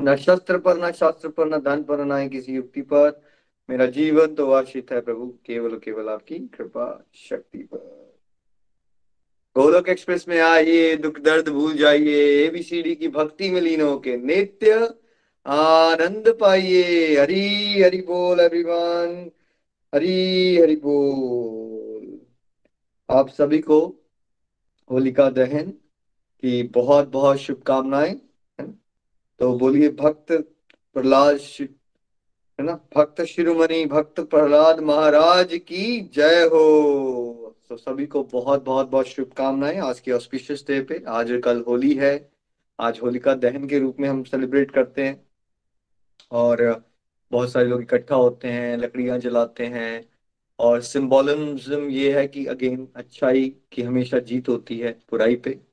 न शस्त्र पर, न शास्त्र पर, न धन पर, न किसी युक्ति पर। मेरा जीवन तो आश्रित है प्रभु, केवल केवल आपकी कृपा शक्ति पर। गोलोक एक्सप्रेस में आइए, दुख दर्द भूल जाइए एबीसीडी की भक्ति में लीन होके नित्य आनंद पाइए। हरी, हरि बोल एवरीवन हरी, हरि बोल। आप सभी को होलिका दहन की बहुत बहुत शुभकामनाएँ। तो बोलिए, भक्त प्रहलाद है ना? भक्त शिरोमणि, भक्त प्रहलाद महाराज की जय हो। तो सभी को बहुत बहुत बहुत शुभकामनाएँ आज के ऑस्पिशियस डे पे। आज कल होली है। आज होलिका दहन के रूप में हम सेलिब्रेट करते हैं। और बहुत सारे लोग इकट्ठा होते हैं, लकड़ियाँ जलाते हैं। और सिंबोलिज्म ये है कि अगेन अच्छाई की हमेशा जीत होती है बुराई पे।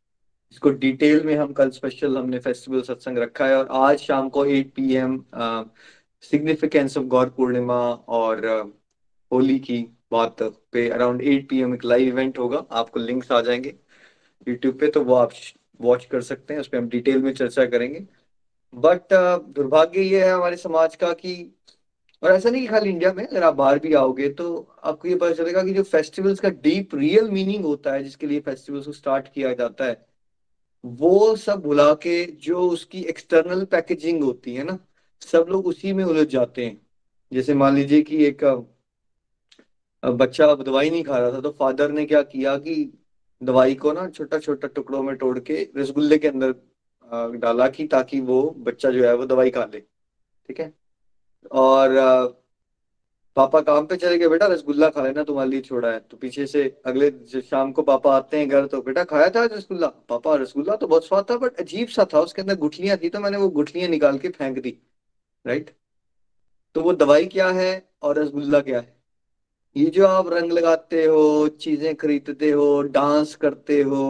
इसको डिटेल में हम कल स्पेशल हमने फेस्टिवल सत्संग रखा है और आज शाम को 8 PM significance of Gaur Purnima और होली की बात पे अराउंड 8 पीएम एक लाइव इवेंट होगा, आपको लिंक्स आ जाएँगे यूट्यूब पे तो वो आप वॉच कर सकते हैं उस पर हम डिटेल में चर्चा करेंगे। बट दुर्भाग्य ये है हमारे समाज का कि, और ऐसा नहीं कि खाली इंडिया में, अगर आप बाहर भी आओगे तो आपको ये पता चलेगा कि जो फेस्टिवल्स का डीप रियल मीनिंग होता है, जिसके लिए फेस्टिवल्स को स्टार्ट किया जाता है वो सब भुला के जो उसकी एक्सटर्नल पैकेजिंग होती है ना, सब लोग उसी में उलझ जाते हैं। जैसे मान लीजिए कि एक बच्चा दवाई नहीं खा रहा था तो फादर ने क्या किया कि दवाई को ना छोटा छोटा टुकड़ों में तोड़ के रसगुल्ले के अंदर डाला कि ताकि वो बच्चा जो है वो दवाई खा ले, ठीक है? और पापा काम पे चले गए, बेटा रसगुल्ला खा लेना तुम्हारे लिए छोड़ा है। तो पीछे से अगले शाम को पापा आते हैं घर तो बेटा खाया था रसगुल्ला? पापा, रसगुल्ला तो बहुत स्वाद था बट अजीब सा था। उसके अंदर गुठलियाँ थी तो मैंने वो गुठलियाँ निकाल के फेंक दी। राइट तो वो दवाई क्या है और रसगुल्ला क्या है? ये जो आप रंग लगाते हो, चीज़ें खरीदते हो, डांस करते हो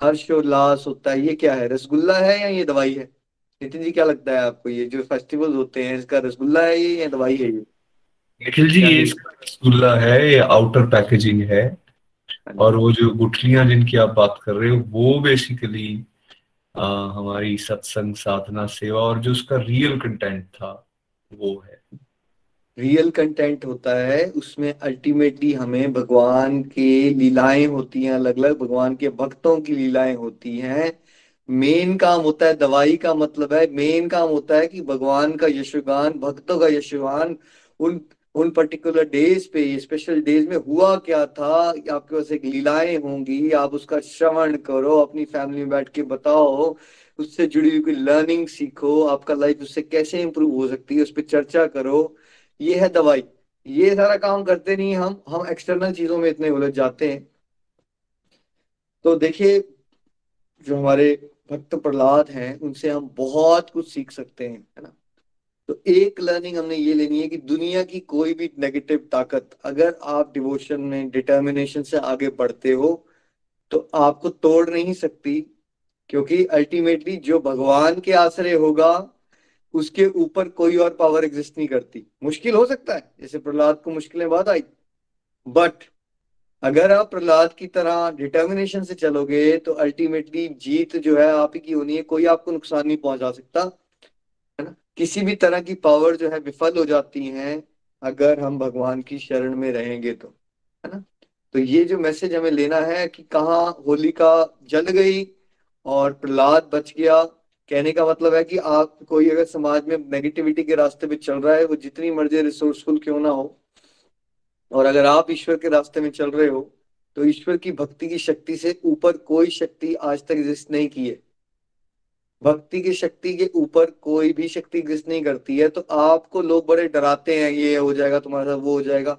हर्षोल्लास होता है, ये क्या है? रसगुल्ला है या ये दवाई है? नितिन जी, क्या लगता है आपको? ये जो फेस्टिवल होते हैं, इसका रसगुल्ला है ये या दवाई है ये? निखिल जी ये इसका रसगुल्ला है ये आउटर पैकेजिंग है। और वो जो गुठलियाँ जिनकी आप बात कर रहे हो वो बेसिकली हमारी सत्संग साधना सेवा और जो उसका रियल कंटेंट था वो है। रियल कंटेंट होता है उसमें अल्टीमेटली हमें भगवान के लीलाएँ होती हैं अलग अलग भगवान के भक्तों की लीलाएँ होती हैं। मेन काम होता है दवाई का मतलब है मेन काम होता है कि भगवान का यशोगान भक्तों का यशोगान उन उन पर्टिकुलर डेज़ पे स्पेशल डेज़ में हुआ क्या था? आपके पास एक लीलाएँ होंगी, आप उसका श्रवण करो, अपनी फैमिली में बैठ के बताओ, उससे जुड़ी हुई कोई लर्निंग सीखो, आपका लाइफ उससे कैसे इंप्रूव हो सकती है, उस पर चर्चा करो। ये है दवाई। ये सारा काम करते नहीं, हम हम एक्सटर्नल चीज़ों में इतने उलझ जाते हैं। तो देखिए, जो हमारे भक्त प्रहलाद हैं, उनसे हम बहुत कुछ सीख सकते हैं, है ना? तो एक लर्निंग हमने ये लेनी है कि दुनिया की कोई भी नेगेटिव ताकत, अगर आप डिवोशन में डिटर्मिनेशन से आगे बढ़ते हो तो आपको तोड़ नहीं सकती, क्योंकि अल्टीमेटली जो भगवान के आश्रय होगा, उसके ऊपर कोई और पावर एग्जिस्ट नहीं करती। मुश्किल हो सकता है, जैसे प्रहलाद को मुश्किलें बाद आई। बट अगर आप प्रहलाद की तरह डिटर्मिनेशन से चलोगे तो अल्टीमेटली जीत जो है आप ही की होनी है, कोई आपको नुकसान नहीं पहुँचा सकता। किसी भी तरह की पावर जो है विफल हो जाती हैं अगर हम भगवान की शरण में रहेंगे तो है ना? तो ये जो मैसेज हमें लेना है कि कहाँ होलिका जल गई और प्रहलाद बच गया, कहने का मतलब है कि आप कोई अगर समाज में नेगेटिविटी के रास्ते पे चल रहा है, वो जितनी मर्ज़ी रिसोर्सफुल क्यों ना हो, और अगर आप ईश्वर के रास्ते में चल रहे हो तो ईश्वर की भक्ति की शक्ति से ऊपर कोई शक्ति आज तक एग्जिस्ट नहीं की है। भक्ति की शक्ति के ऊपर कोई भी शक्ति एग्जिस्ट नहीं करती है तो आपको लोग बड़े डराते हैं, ये हो जाएगा, तुम्हारा साथ वो हो जाएगा।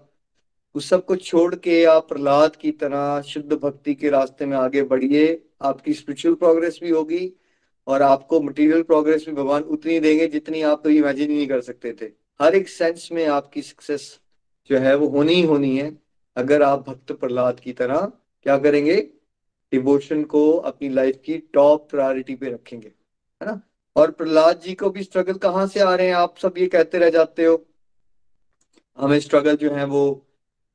उस सबको छोड़ के आप प्रहलाद की तरह शुद्ध भक्ति के रास्ते में आगे बढ़िए। आपकी स्पिरिचुअल प्रोग्रेस भी होगी और आपको मटेरियल प्रोग्रेस भी भगवान उतनी देंगे जितनी आप तो इमेजिन ही नहीं कर सकते थे। हर एक सेंस में आपकी सक्सेस जो है वो होनी ही होनी है। अगर आप भक्त प्रहलाद की तरह क्या करेंगे? डिवोशन को अपनी लाइफ की टॉप प्रायोरिटी पे रखेंगे। है ना और प्रहलाद जी को भी स्ट्रगल कहाँ से आ रहे हैं? आप सब ये कहते रह जाते हो। हमें स्ट्रगल जो है वो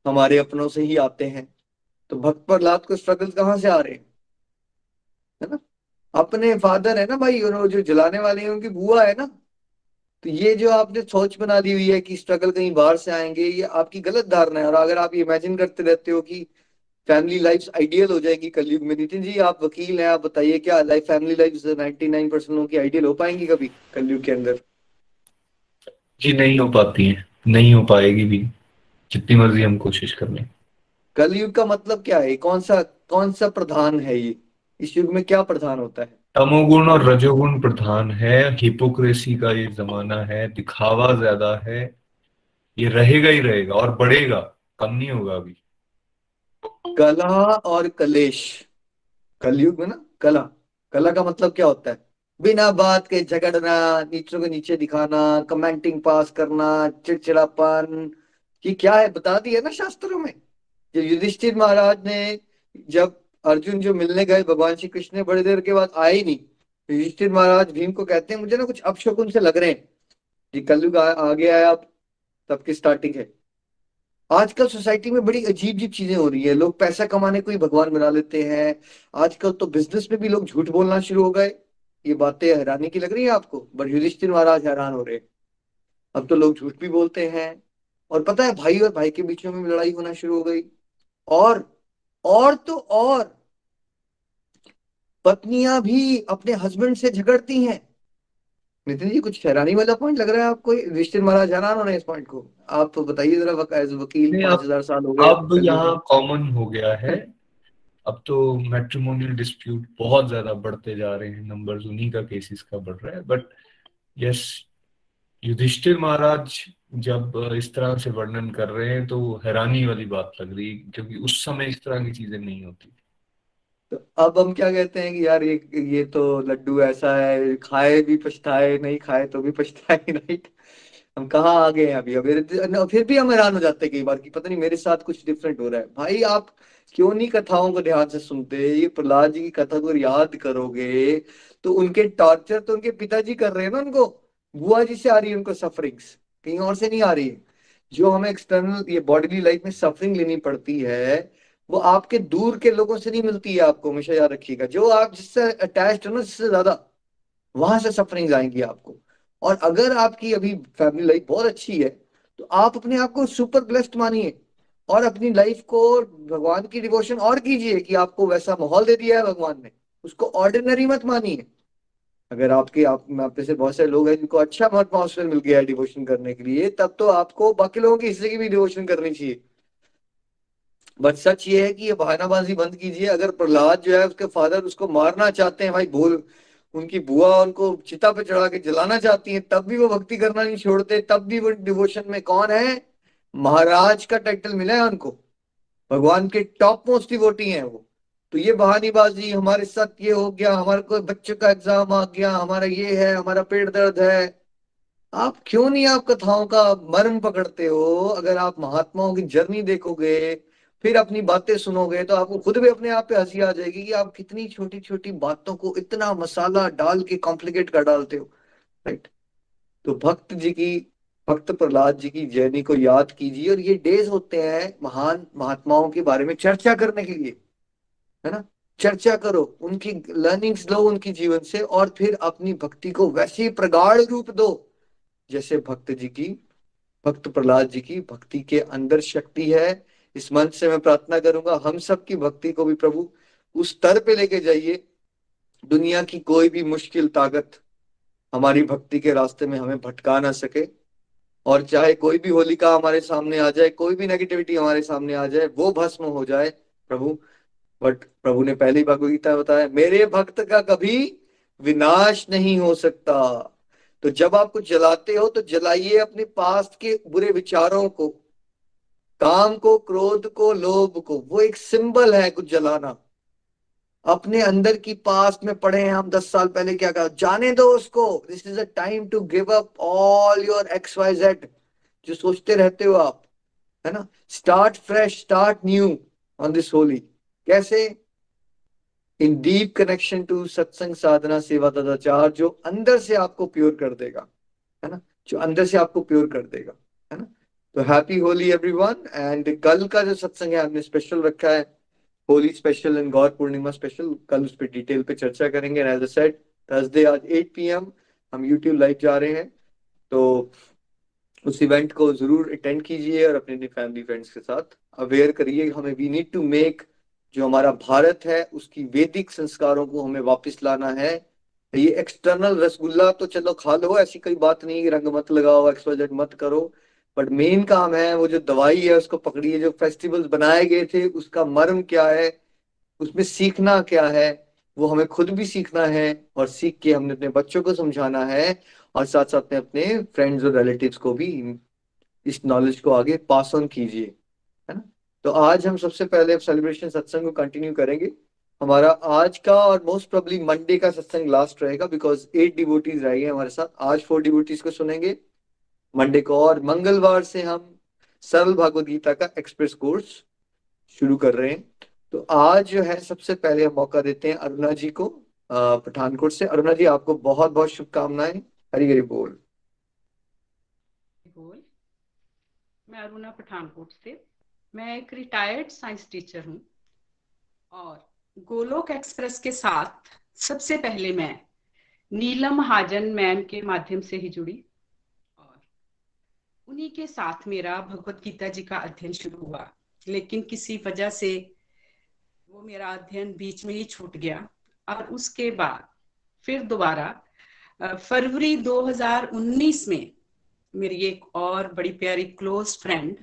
हमारे अपनों से ही आते हैं। तो भक्त प्रहलाद को स्ट्रगल कहाँ से आ रहे हैं? है ना? अपने फादर है ना भाई जो जलाने वाले हैं, उनकी बुआ है ना? तो ये जो आपने सोच बना दी हुई है कि स्ट्रगल कहीं बाहर से आएँगे, ये आपकी गलत धारणा है। और अगर आप इमेजिन करते रहते हो कि फैमिली लाइफ आइडियल हो जाएगी कलयुग में। नितिन जी आप वकील हैं आप बताइए क्या life family life ninety nine percent लोगों की आइडियल हो पाएँगी कभी कलयुग के अंदर? जी नहीं हो पाती है। नहीं हो पाएगी भी। जितनी मर्ज़ी हम कोशिश कर लें। कलयुग का मतलब क्या है? कौन सा कौन सा प्रधान है ये? इस युग में क्या प्रधान होता है? तमोगुण और रजोगुण प्रधान है। हिपोक्रेसी का ये जमाना है। दिखावा ज़्यादा है। ये रहेगा ही रहेगा और बढ़ेगा। कम नहीं होगा अभी। कला और कलेश। कलयुग में ना, कला। कला का मतलब क्या होता है? बिना बात के झगड़ना, नीचों को नीचे दिखाना कमेंटिंग पास करना, चिड़चिड़ापन। ये क्या है? बता दिया ना शास्त्रों में। जब युधिष्ठिर महाराज ने जब अर्जुन जो मिलने गए, भगवान श्री कृष्ण ने, बड़ी देर के बाद आए ही नहीं। युधिष्ठिर महाराज भीम को कहते हैं, मुझे ना कुछ अपशकुन से लग रहे हैं। जी कलयुग आगे आया, अब तब की स्टार्टिंग है। आजकल सोसाइटी में बड़ी अजीब अजीब चीज़ें हो रही है। लोग पैसा कमाने को ही भगवान बना लेते हैं। आजकल तो बिज़नेस में भी लोग झूठ बोलना शुरू हो गए। ये बातें हैरानी की लग रही है आपको? बट युधिष्ठिर महाराज हैरान हो रहे अब तो लोग झूठ भी बोलते हैं। और पता है, भाई और भाई के बीच में लड़ाई होना शुरू हो गई। और और तो और, पत्नियाँ भी अपने हस्बैंड से झगड़ती हैं। नितिन जी कुछ हैरानी वाला पॉइंट लग रहा है आपको? युधिष्ठिर महाराज हैरान होने इस पॉइंट को। आप तो बताइए जरा वक, वकील पाँच हज़ार साल हो गए। अब यहाँ कॉमन हो गया है। अब तो मैट्रिमोनियल डिस्प्यूट बहुत ज़्यादा बढ़ते जा रहे हैं। नंबर उन्हीं का केसेस का बढ़ रहा है। बट यस युधिष्ठिर महाराज जब इस तरह से वर्णन कर रहे हैं तो हैरानी वाली बात लग रही है क्योंकि उस समय इस तरह की चीज़ें नहीं होती तो अब हम क्या कहते हैं कि यार ये ये तो लड्डू ऐसा है, खाए भी पछताए, नहीं खाए तो भी पछताए, नहीं हम कहाँ आ गए हैं अभी? अभी फिर भी हम हैरान हो जाते हैं कई बार कि पता नहीं मेरे साथ कुछ डिफरेंट हो रहा है। भाई आप क्यों नहीं कथाओं को ध्यान से सुनते? ये प्रहलाद जी की कथा को याद करोगे तो उनके टॉर्चर तो उनके पिताजी कर रहे हैं ना उनको। बुआ जी से आ रही है उनको सफरिंग्स कहीं और से नहीं आ रही। है जो हमें एक्सटर्नल ये बॉडीली लाइफ में सफरिंग लेनी पड़ती है वो आपके दूर के लोगों से नहीं मिलती है, आपको हमेशा याद रखिएगा। जो आप जिससे अटैच हो ना, जिससे ज़्यादा, वहाँ से सफरिंग आएँगी आपको। और अगर आपकी अभी फैमिली लाइफ बहुत अच्छी है तो आप अपने आप को सुपर ब्लेस्ड मानिए और अपनी लाइफ को भगवान की डिवोशन और कीजिए कि आपको वैसा माहौल दे दिया है भगवान ने। उसको ऑर्डिनरी मत मानिए। अगर आपके, आप आप से बहुत सारे लोग हैं जिनको अच्छा अटमोसफेयर मिल गया है डिवोशन करने के लिए, तब तो आपको बाकी लोगों के हिस्से की भी डिवोशन करनी चाहिए। बट सच ये है कि ये बहानाबाजी बंद कीजिए। अगर प्रहलाद जो है उसके फादर उसको मारना चाहते हैं, भाई बोल, उनकी बुआ उनको चिता पे चढ़ा के जलाना चाहती है, तब भी वो भक्ति करना नहीं छोड़ते, तब भी वो डिवोशन में कौन है? महाराज का टाइटल मिला है उनको। भगवान के टॉप मोस्ट डिवोटी हैं वो। तो ये बहानीबाजी हमारे साथ ये हो गया, हमारे कोई बच्चे का एग्ज़ाम आ गया, हमारा ये है, हमारा पेट दर्द है। आप क्यों नहीं आप कथाओं का मर्म पकड़ते हो? अगर आप महात्माओं की जर्नी देखोगे फिर अपनी बातें सुनोगे तो आपको खुद भी अपने आप पे हँसी आ जाएगी कि आप कितनी छोटी छोटी बातों को इतना मसाला डाल के कॉम्प्लिकेट कर डालते हो। राइट तो भक्त जी की, भक्त प्रहलाद जी की जर्नी को याद कीजिए और ये डेज़ होते हैं महान महात्माओं के बारे में चर्चा करने के लिए। है ना? चर्चा करो, उनकी लर्निंग्स लो उनकी जीवन से और फिर अपनी भक्ति को वैसे ही प्रगाढ़ रूप दो, जैसे भक्त जी की, भक्त प्रहलाद जी की भक्ति के अंदर शक्ति है इस मंच से मैं प्रार्थना करूँगा, हम सब की भक्ति को भी प्रभु, उस स्तर पे लेके जाइए, दुनिया की कोई भी मुश्किल ताकत हमारी भक्ति के रास्ते में हमें भटका ना सके। और चाहे कोई भी होलिका हमारे सामने आ जाए, कोई भी नेगेटिविटी हमारे सामने आ जाए, वो भस्म हो जाए, प्रभु। बट प्रभु ने पहली भगवदगीता बताया, मेरे भक्त का कभी विनाश नहीं हो सकता। तो जब आप कुछ जलाते हो तो जलाइए अपने पास्ट के बुरे विचारों को। काम को, क्रोध को, लोभ को, वो एक सिंबल है कुछ जलाना। अपने अंदर की पास्ट में पढ़े हैं हम दस साल पहले, क्या कहा? जाने दो उसको। This is a time to give up all your X Y Z जो सोचते रहते हो आप, है ना? Start fresh start new on this Holi कैसे? इन डीप कनेक्शन टू सत्संग साधना सेवा तदाचार जो अंदर से आपको प्योर कर देगा, है ना? जो अंदर से आपको प्योर कर देगा। तो हैप्पी होली एवरीवन एंड कल का जो सत्संग है, हमने स्पेशल रखा है Holi special and Gaur Purnima special कल उस पर डिटेल पे चर्चा करेंगे. एज सेट थर्सडे आज 8 पीएम हम यूट्यूब लाइव जा रहे हैं. तो उस इवेंट को ज़रूर अटेंड कीजिए और अपने फैमिली फ्रेंड्स के साथ. अवेयर करिए हमें वी नीड टू मेक जो हमारा भारत है, उसकी वैदिक संस्कारों को हमें वापस लाना है. ये एक्सटर्नल रसगुल्ला तो चलो खा लो, ऐसी कोई बात नहीं, रंग मत लगाओ एक्सपोजेट मत करो. बट मेन काम है, वो जो दवाई है, उसको पकड़िए, जो फेस्टिवल्स बनाए गए थे, उसका मर्म क्या है, उसमें सीखना क्या है, वो हमें खुद भी सीखना है और सीख के हमने अपने बच्चों को समझाना है और साथ साथ में अपने फ्रेंड्स और रिलेटिव्स को भी इस नॉलेज को आगे पास ऑन कीजिए, है ना? तो आज हम सबसे पहले सेलिब्रेशन सत्संग को कंटिन्यू करेंगे। हमारा आज का और मोस्ट प्रोबली मंडे का सत्संग लास्ट रहेगा बिकॉज़ एट डिवोटीज रहेंगे हमारे साथ। आज फोर डिवोटीज को सुनेंगे। मंडे को और मंगलवार से हम सरल भागवत गीता का एक्सप्रेस कोर्स शुरू कर रहे हैं। तो आज जो है, सबसे पहले हम मौका देते हैं अरुणा जी को पठानकोट से। अरुणा जी, आपको बहुत बहुत शुभकामनाएँ। हरी हरी बोल। बोल। मैं अरुणा पठानकोट से। मैं एक रिटायर्ड साइंस टीचर हूँ और गोलोक एक्सप्रेस के साथ सबसे पहले मैं नीलम हाजन मैम के माध्यम से ही जुड़ी। उन्हीं के साथ मेरा भगवत गीता जी का अध्ययन शुरू हुआ। लेकिन किसी वजह से वो मेरा अध्ययन बीच में ही छूट गया और उसके बाद फिर दोबारा फरवरी 2019 में मेरी एक और बड़ी प्यारी क्लोज फ्रेंड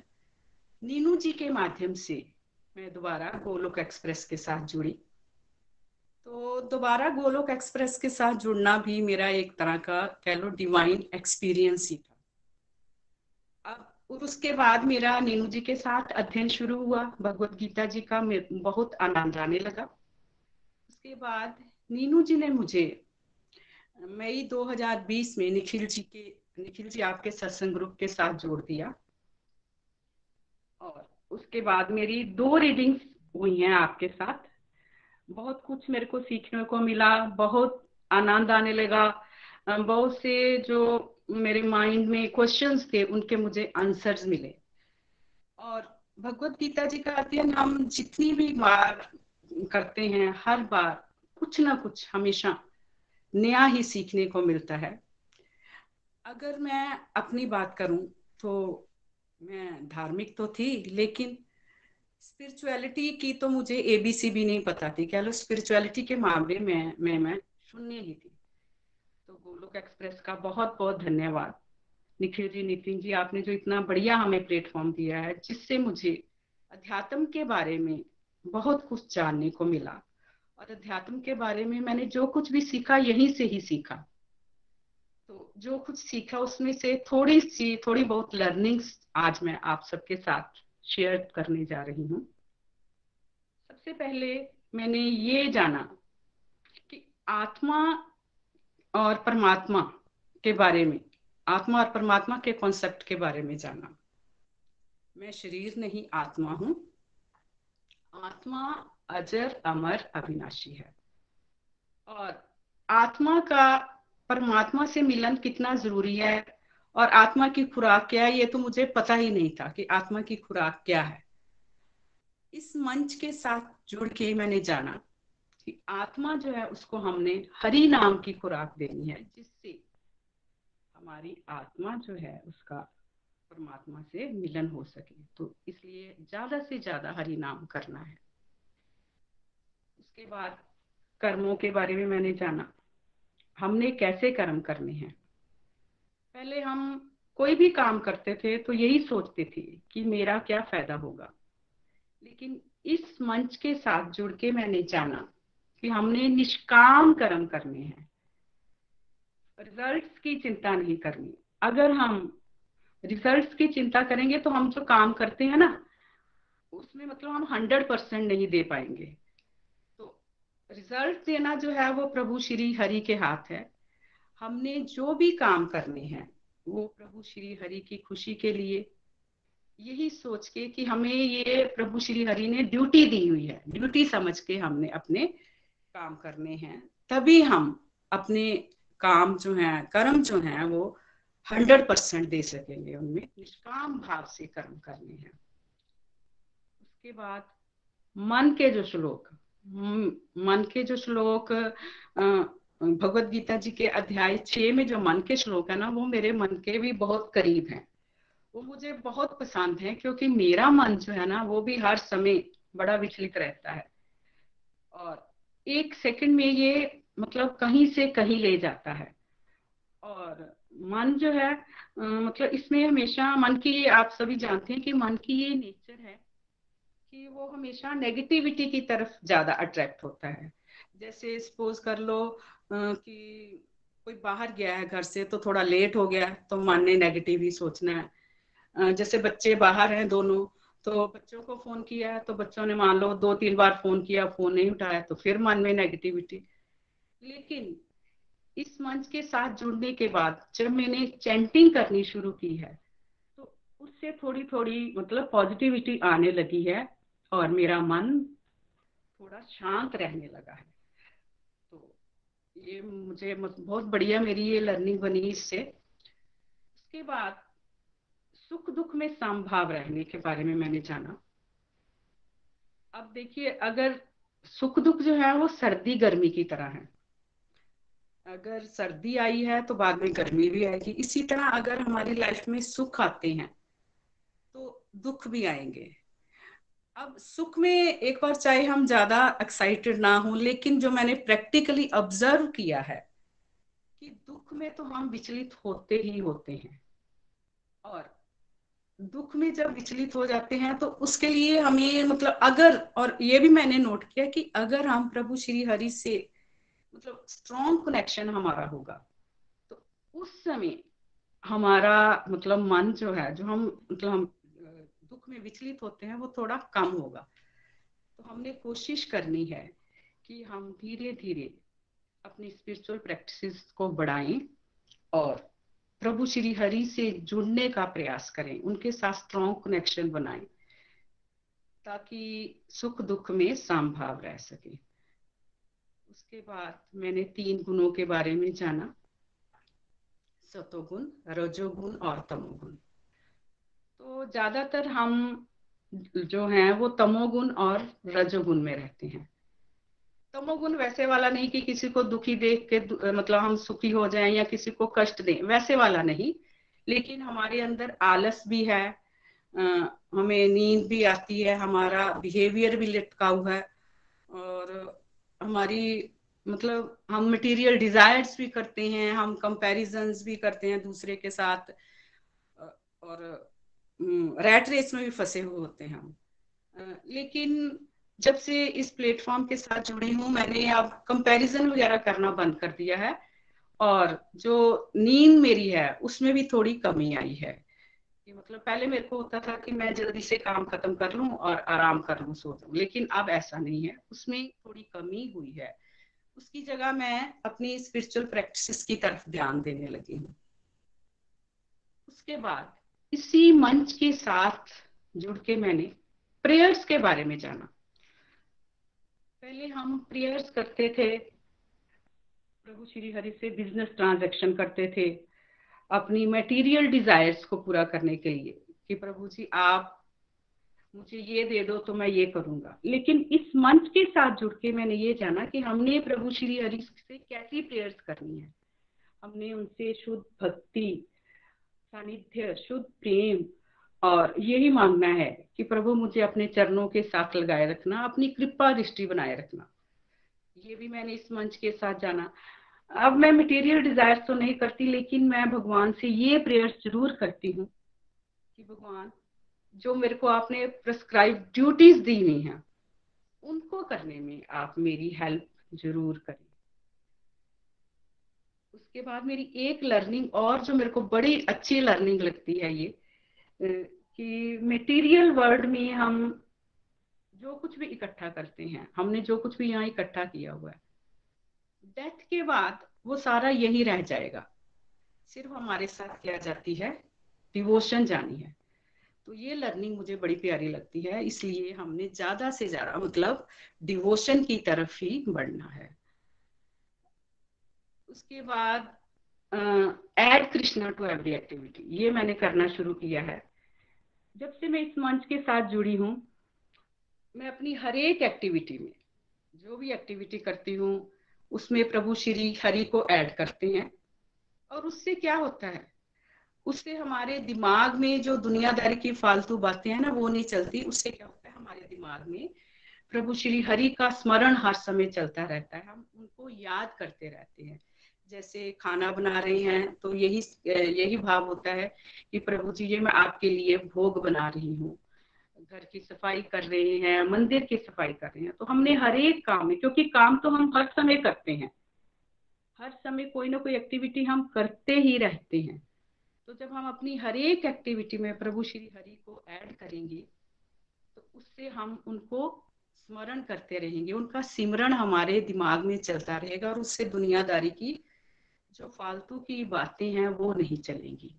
नीनू जी के माध्यम से मैं दोबारा गोलोक एक्सप्रेस के साथ जुड़ी। तो दोबारा गोलोक एक्सप्रेस के साथ जुड़ना भी मेरा एक तरह का कह लो डिवाइन एक्सपीरियंस ही और उसके बाद मेरा नीनू जी के साथ अध्ययन शुरू हुआ, भगवत गीता जी का बहुत आनंद आने लगा। उसके बाद नीनू जी ने मुझे मई 2020 में निखिल जी के, निखिल जी आपके सत्संग ग्रुप के साथ जोड़ दिया। और उसके बाद मेरी दो रीडिंग्स हुई हैं आपके साथ। बहुत कुछ मेरे को सीखने को मिला, बहुत आनंद आने लगा। बहुत से जो मेरे माइंड में क्वेश्चंस थे, उनके मुझे आंसर्स मिले। और भगवत गीता जी का अध्ययन हम जितनी भी बार करते हैं, हर बार कुछ ना कुछ हमेशा नया ही सीखने को मिलता है। अगर मैं अपनी बात करूँ तो मैं धार्मिक तो थी, लेकिन स्पिरिचुअलिटी की तो मुझे एबीसी भी नहीं पता थी। कह लो स्पिरिचुअलिटी के मामले में, मैं मैं शून्य ही थी। गोलोक एक्सप्रेस का बहुत बहुत धन्यवाद। निखिल जी, नितिन जी, आपने जो इतना बढ़िया हमें प्लेटफॉर्म दिया है, जिससे मुझे अध्यात्म के बारे में बहुत कुछ जानने को मिला। और अध्यात्म के बारे में मैंने जो कुछ भी सीखा, यहीं से ही सीखा। तो जो कुछ सीखा, उसमें से थोड़ी सी, थोड़ी बहुत लर्निंग्स आज मैं आप सबके साथ शेयर करने जा रही हूँ। सबसे पहले मैंने ये जाना कि आत्मा और परमात्मा के बारे में, आत्मा और परमात्मा के कॉन्सेप्ट के बारे में जाना। मैं शरीर नहीं, आत्मा हूँ। आत्मा अजर, अमर, अविनाशी है। और आत्मा का, परमात्मा से मिलन कितना ज़रूरी है? और आत्मा की खुराक क्या है? ये तो मुझे पता ही नहीं था कि आत्मा की खुराक क्या है। इस मंच के साथ जुड़ के मैंने जाना। कि आत्मा जो है उसको हमने हरि नाम की खुराक देनी है, जिससे हमारी आत्मा जो है उसका परमात्मा से मिलन हो सके। तो इसलिए ज़्यादा से ज़्यादा हरि नाम करना है। उसके बाद कर्मों के बारे में मैंने जाना। हमने कैसे कर्म करने हैं? पहले हम कोई भी काम करते थे तो यही सोचते थे कि मेरा क्या फ़ायदा होगा। लेकिन इस मंच के साथ जुड़ के मैंने जाना। कि हमने निष्काम कर्म करने हैं। रिजल्ट्स की चिंता नहीं करनी। अगर हम रिजल्ट्स की चिंता करेंगे तो हम जो काम करते हैं ना, उसमें मतलब हम हंड्रेड परसेंट नहीं दे पाएँगे। तो रिज़ल्ट देना जो है वो प्रभु श्री हरि के हाथ है। हमने जो भी काम करने हैं, वो प्रभु श्री हरि की खुशी के लिए। यही सोच के कि हमें ये प्रभु श्री हरि ने ड्यूटी दी हुई है। ड्यूटी समझ के हमने अपने काम करने हैं, तभी हम अपने काम जो है, कर्म जो है, वो हंड्रेड परसेंट दे सकेंगे उनमें। निष्काम भाव से कर्म करने हैं। उसके बाद मन के जो श्लोक मन के जो श्लोक भगवत गीता जी के अध्याय छह में जो मन के श्लोक है ना, वो मेरे मन के भी बहुत करीब हैं। वो मुझे बहुत पसंद है, क्योंकि मेरा मन जो है ना, वो भी हर समय बड़ा विचलित रहता है। और एक सेकंड में ये मतलब कहीं से कहीं ले जाता है। और मन जो है मतलब इसमें हमेशा मन की आप सभी जानते हैं कि मन की ये नेचर है कि वो हमेशा नेगेटिविटी की तरफ़ ज़्यादा अट्रैक्ट होता है। जैसे सपोज़ कर लो कि कोई बाहर गया है घर से तो थोड़ा लेट हो गया तो मन ने नेगेटिव ही सोचना है। जैसे बच्चे बाहर हैं दोनों तो बच्चों को फ़ोन किया तो बच्चों ने मान लो दो तीन बार फ़ोन किया, फ़ोन नहीं उठाया तो फिर मन में नेगेटिविटी लेकिन इस मंच के साथ जुड़ने के बाद जब मैंने चैंटिंग करनी शुरू की है तो उससे थोड़ी थोड़ी मतलब पॉजिटिविटी आने लगी है और मेरा मन थोड़ा शांत रहने लगा है। तो ये मुझे बहुत बढ़िया मेरी ये लर्निंग बनी इससे। उसके बाद सुख दुख में संभाव रहने के बारे में मैंने जाना। अब देखिए, अगर सुख दुख जो है वो सर्दी गर्मी की तरह है। अगर सर्दी आई है तो बाद में गर्मी भी आएगी। इसी तरह अगर हमारी लाइफ में सुख आते हैं तो दुख भी आएँगे। अब सुख में एक बार चाहे हम ज़्यादा एक्साइटेड ना हो, लेकिन जो मैंने प्रैक्टिकली ऑब्ज़र्व किया है कि दुख में तो हम विचलित होते ही होते हैं। और दुख में जब विचलित हो जाते हैं तो उसके लिए हमें मतलब अगर, और ये भी मैंने नोट किया कि अगर हम प्रभु श्री हरि से मतलब स्ट्रॉन्ग कनेक्शन हमारा होगा तो उस समय हमारा मतलब मन जो है, जो हम मतलब हम दुख में विचलित होते हैं, वो थोड़ा कम होगा। तो हमने कोशिश करनी है कि हम धीरे धीरे अपनी स्पिरिचुअल प्रैक्टिसेस को बढ़ाएँ और प्रभु श्री हरि से जुड़ने का प्रयास करें, उनके साथ स्ट्रॉन्ग कनेक्शन बनाएँ, ताकि सुख दुख में संभाव रह सके। उसके बाद मैंने तीन गुणों के बारे में जाना। सतोगुण, रजोगुण और तमोगुण। तो ज़्यादातर हम जो हैं वो तमोगुण और रजोगुण में रहते हैं। तमोगुण वैसे वाला नहीं कि किसी को दुखी देख के मतलब हम सुखी हो जाएँ या किसी को कष्ट दें वैसे वाला नहीं। लेकिन हमारे अंदर आलस भी है आ, हमें नींद भी आती है हमारा बिहेवियर भी लटका हुआ है और हमारी मतलब हम मटेरियल डिजायर्स भी करते हैं हम कंपैरिजंस भी करते हैं दूसरे के साथ और रैट रेस में भी फंसे हुए होते हैं हम। लेकिन जब से इस प्लेटफॉर्म के साथ जुड़ी हूँ, मैंने अब कंपैरिजन वगैरह करना बंद कर दिया है। और जो नींद मेरी है, उसमें भी थोड़ी कमी आई है। कि मतलब पहले मेरे को होता था कि मैं जल्दी से काम खत्म कर लूँ और आराम कर लूँ, सो लूँ लेकिन अब ऐसा नहीं है। उसमें थोड़ी कमी हुई है। उसकी जगह मैं अपनी स्पिरिचुअल प्रैक्टिस की तरफ़ ध्यान देने लगी हूँ। उसके बाद इसी मंच के साथ जुड़ के मैंने प्रेयर्स के बारे में जाना। पहले हम प्रेयर्स करते थे। प्रभु श्री हरि से बिज़नेस ट्रांजैक्शन करते थे। अपनी मटेरियल डिजायर्स को पूरा करने के लिए कि प्रभु जी, आप मुझे ये दे दो तो मैं ये करूँगा। लेकिन इस मंच के साथ जुड़ के मैंने ये जाना कि हमने प्रभु श्री हरि से कैसी प्रेयर्स करनी है। हमने उनसे शुद्ध भक्ति, सानिध्य, शुद्ध प्रेम और यही मांगना है कि प्रभु मुझे अपने चरणों के साथ लगाए रखना, अपनी कृपा दृष्टि बनाए रखना। ये भी मैंने इस मंच के साथ जाना। अब मैं मटेरियल डिज़ायर तो नहीं करती, लेकिन मैं भगवान से ये प्रेयर्स ज़रूर करती हूँ कि भगवान, जो मेरे को आपने प्रिस्क्राइब ड्यूटीज़ दी हुई हैं, उनको करने में आप मेरी हेल्प ज़रूर करें। उसके बाद मेरी एक लर्निंग और जो मेरे को बड़ी अच्छी लर्निंग लगती है ये कि मटेरियल वर्ल्ड में हम जो कुछ भी इकट्ठा करते हैं, हमने जो कुछ भी यहाँ इकट्ठा किया हुआ है डेथ के बाद वो सारा यही रह जाएगा। सिर्फ़ हमारे साथ क्या जाती है डिवोशन जानी है। तो ये लर्निंग मुझे बड़ी प्यारी लगती है, इसलिए हमने ज़्यादा से ज़्यादा मतलब डिवोशन की तरफ़ ही बढ़ना है। उसके बाद add Krishna to every activity ये मैंने करना शुरू किया है। जब से मैं इस मंच के साथ जुड़ी हूँ, मैं अपनी हर एक एक्टिविटी में, जो भी एक्टिविटी करती हूँ, उसमें प्रभु श्री हरि को ऐड करते हैं। और उससे क्या होता है? उससे हमारे दिमाग में जो दुनियादारी की फालतू बातें हैं ना, वो नहीं चलती। उससे क्या होता है? हमारे दिमाग में प्रभु श्री हरि का स्मरण हर समय चलता रहता है। हम उनको याद करते रहते हैं। जैसे खाना बना रहे हैं तो यही यही भाव होता है कि प्रभु जी, ये मैं आपके लिए भोग बना रही हूँ। घर की सफ़ाई कर रहे हैं, मंदिर की सफ़ाई कर रहे हैं तो हमने हर एक काम में, क्योंकि काम तो हम हर समय करते हैं, हर समय कोई ना कोई एक्टिविटी हम करते ही रहते हैं। तो जब हम अपनी हर एक एक्टिविटी में प्रभु श्री हरि को ऐड करेंगे तो उससे हम उनको स्मरण करते रहेंगे, उनका सिमरण हमारे दिमाग में चलता रहेगा और उससे दुनियादारी की जो फालतू की बातें हैं, वो नहीं चलेंगी।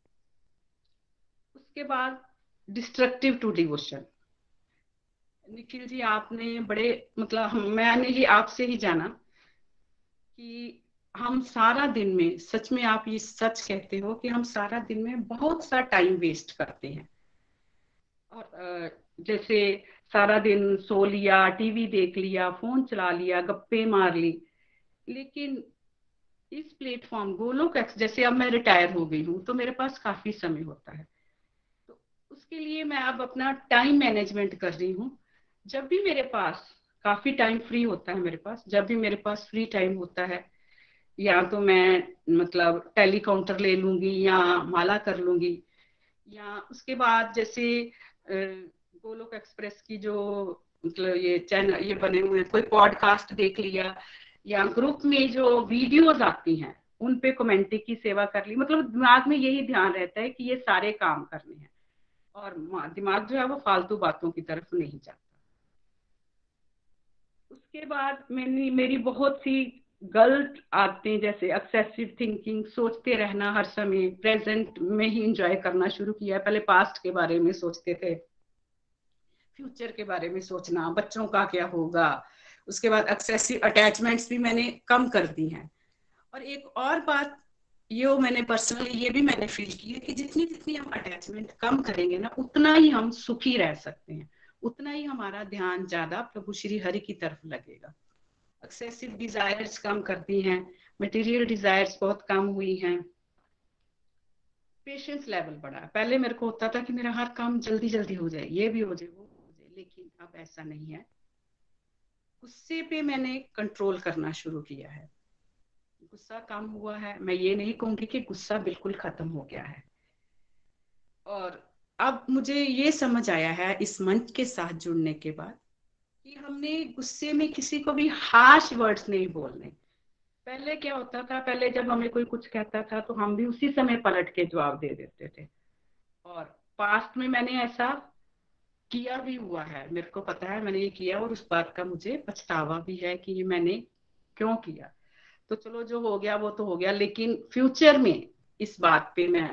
उसके बाद destructive to devotion Nikhil ji, आपने बड़े मतलब मैंने ही आपसे ही जाना कि हम सारा दिन में, सच में आप ये सच कहते हो कि हम सारा दिन में बहुत सा टाइम वेस्ट करते हैं। और जैसे सारा दिन सो लिया टीवी देख लिया फ़ोन चला लिया, गप्पे मार ली, लेकिन इस प्लेटफॉर्म, गोलोक एक्स, जैसे अब मैं रिटायर हो गई हूँ तो मेरे पास काफ़ी समय होता है। तो उसके लिए मैं अब अपना टाइम मैनेजमेंट कर रही हूँ। जब भी मेरे पास काफ़ी टाइम फ्री होता है मेरे पास, जब भी मेरे पास फ्री टाइम होता है, या तो मैं मतलब टेलीकाउंटर ले लूँगी या माला कर लूँगी, या उसके बाद जैसे गोलोक एक्सप्रेस की जो मतलब ये चैनल, ये बने हुए कोई पॉडकास्ट देख लिया या ग्रुप में जो वीडियोस आती हैं, उन पे कमेंटी की सेवा कर ली। मतलब दिमाग में यही ध्यान रहता है कि ये सारे काम करने हैं। और दिमाग जो है वो फालतू बातों की तरफ़ नहीं जाता। उसके बाद मैंने, मेरी बहुत सी गलत आदतें, जैसे एक्सेसिव थिंकिंग सोचते रहना हर समय प्रेजेंट में ही इंजॉय करना शुरू किया पहले पास्ट के बारे में सोचते थे फ्यूचर के बारे में सोचना, बच्चों का क्या होगा उसके बाद एक्सेसिव अटैचमेंट्स भी मैंने कम कर दी हैं। और एक और बात, ये मैंने पर्सनली ये भी मैंने फील की है कि जितनी जितनी हम अटैचमेंट कम करेंगे ना, उतना ही हम सुखी रह सकते हैं। उतना ही हमारा ध्यान ज़्यादा प्रभु श्री हरि की तरफ़ लगेगा। एक्सेसिव डिजायर्स कम करती हैं मटेरियल डिजायर्स बहुत कम हुई हैं। पेशेंस लेवल बढ़ा। पहले मेरे को होता था कि मेरा हर काम जल्दी जल्दी हो जाए, ये भी हो जाए, वो हो जाए, लेकिन अब ऐसा नहीं है। गुस्से पे मैंने कंट्रोल करना शुरू किया है। गुस्सा कम हुआ है, मैं ये नहीं कहूँगी कि गुस्सा बिल्कुल खत्म हो गया है। और अब मुझे ये समझ आया है इस मंच के साथ जुड़ने के बाद कि हमने गुस्से में किसी को भी हार्श वर्ड्स नहीं बोलने। पहले क्या होता था, पहले जब हमें कोई कुछ कहता था तो हम भी उसी समय पलट के जवाब दे देते थे। और पास्ट में मैंने ऐसा किया भी हुआ है। मेरे को पता है, मैंने ये किया और उस बात का मुझे पछतावा भी है कि ये मैंने क्यों किया। तो चलो, जो हो गया वो तो हो गया, लेकिन फ्यूचर में इस बात पे मैं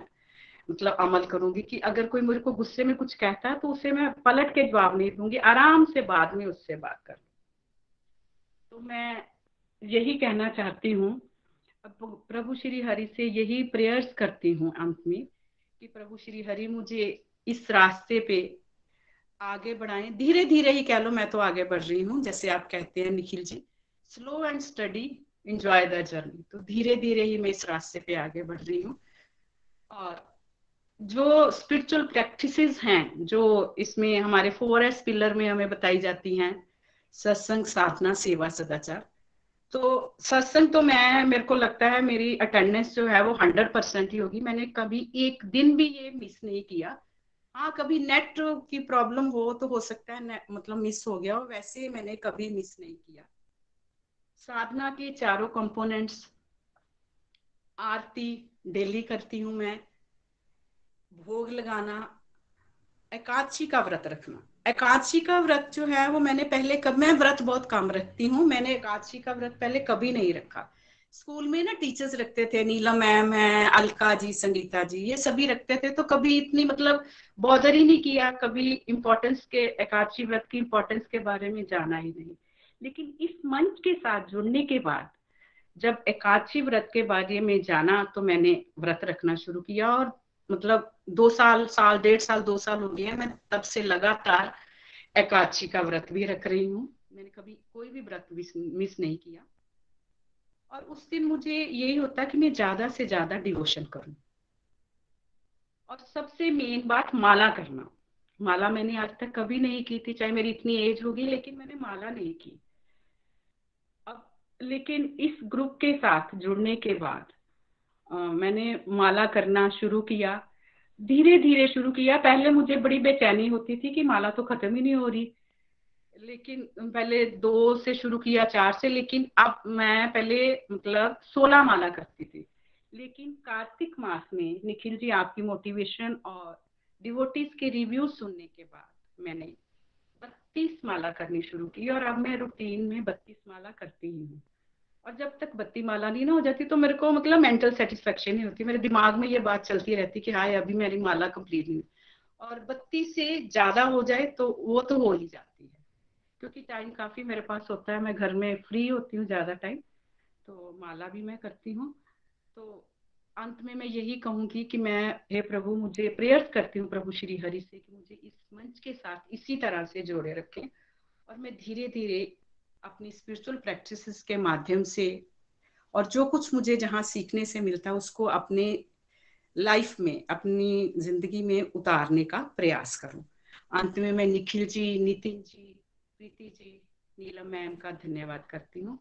मतलब अमल करूँगी कि अगर कोई मेरे को गुस्से में कुछ कहता है तो उसे मैं पलट के जवाब नहीं दूँगी, आराम से बाद में उससे बात कर तो मैं यही कहना चाहती हूँ। प्रभु श्री हरि से यही प्रेयर्स करती हूँ अंत में कि प्रभु श्री हरि मुझे इस रास्ते पे आगे बढ़ाएँ। धीरे धीरे ही कह लो, मैं तो आगे बढ़ रही हूँ, जैसे आप कहते हैं Nikhil ji. Slow and steady enjoy the journey तो धीरे धीरे ही मैं इस रास्ते पे आगे बढ़ रही हूँ। और जो स्पिरिचुअल प्रैक्टिसेस हैं, जो इसमें हमारे फोर एस पिलर में हमें बताई जाती हैं, सत्संग, साधना, सेवा, सदाचार। तो सत्संग तो मैं, मेरे को लगता है मेरी अटेंडेंस जो है वो हंड्रेड परसेंट ही होगी। मैंने कभी एक दिन भी ये मिस नहीं किया। हाँ कभी नेट की प्रॉब्लम हो तो हो सकता है मतलब मिस हो गया हो, वैसे मैंने कभी मिस नहीं किया। साधना के चारों कंपोनेंट्स आरती डेली करती हूँ मैं। भोग लगाना, एकादशी का व्रत रखना। एकादशी का व्रत जो है, वो मैंने पहले कब, मैं व्रत बहुत कम रखती हूँ, मैंने एकादशी का व्रत पहले कभी नहीं रखा। स्कूल में ना टीचर्स रखते थे नीला मैम है, अलका जी, संगीता जी, ये सभी रखते थे तो कभी इतनी मतलब बॉदर ही नहीं किया, कभी इम्पोर्टेंस के, एकादशी व्रत की इम्पोर्टेंस के बारे में जाना ही नहीं। लेकिन इस मंच के साथ जुड़ने के बाद, जब एकादशी व्रत के बारे में जाना तो मैंने व्रत रखना शुरू किया और मतलब दो साल साल, डेढ़ साल, दो साल हो गए मैं तब से लगातार एकादशी का व्रत भी रख रही हूँ। मैंने कभी कोई भी व्रत मिस नहीं किया। और उस दिन मुझे यही होता कि मैं ज़्यादा से ज़्यादा डिवोशन करूँ। और सबसे मेन बात माला करना। माला मैंने आज तक कभी नहीं की थी चाहे मेरी इतनी एज होगी लेकिन मैंने माला नहीं की। अब लेकिन इस ग्रुप के साथ जुड़ने के बाद आ, मैंने माला करना शुरू किया। धीरे धीरे शुरू किया। पहले मुझे बड़ी बेचैनी होती थी कि माला तो खत्म ही नहीं हो रही। लेकिन पहले दो से शुरू किया, चार से, लेकिन अब मैं पहले मतलब सोलह माला करती थी। लेकिन कार्तिक मास में निखिल जी, आपकी मोटिवेशन और डिवोटीज के रिव्यू सुनने के बाद मैंने बत्तीस माला करनी शुरू की और अब मैं रूटीन में बत्तीस माला करती ही हूँ। और जब तक बत्ती माला नहीं ना हो जाती तो मेरे को मतलब मेंटल सेटिस्फेक्शन नहीं होती। मेरे दिमाग में ये बात चलती रहती कि हाँ अभी मेरी माला कंप्लीट नहीं और बत्ती से ज़्यादा हो जाए तो वो तो हो ही जाती है। क्योंकि टाइम काफ़ी मेरे पास होता है, मैं घर में फ्री होती हूँ ज़्यादा टाइम तो माला भी मैं करती हूँ। तो अंत में मैं यही कहूँगी कि मैं, हे प्रभु, मुझे प्रेयर्स करती हूँ प्रभु श्री हरि से कि मुझे इस मंच के साथ इसी तरह से जोड़े रखें और मैं धीरे धीरे अपनी स्पिरिचुअल प्रैक्टिसेस के माध्यम से और जो कुछ मुझे जहाँ सीखने से मिलता है, उसको अपने लाइफ में, अपनी ज़िंदगी में उतारने का प्रयास करूँ। अंत में मैं निखिल जी, नितिन जी प्रीति जी, नीलम मैम का धन्यवाद करती हूँ।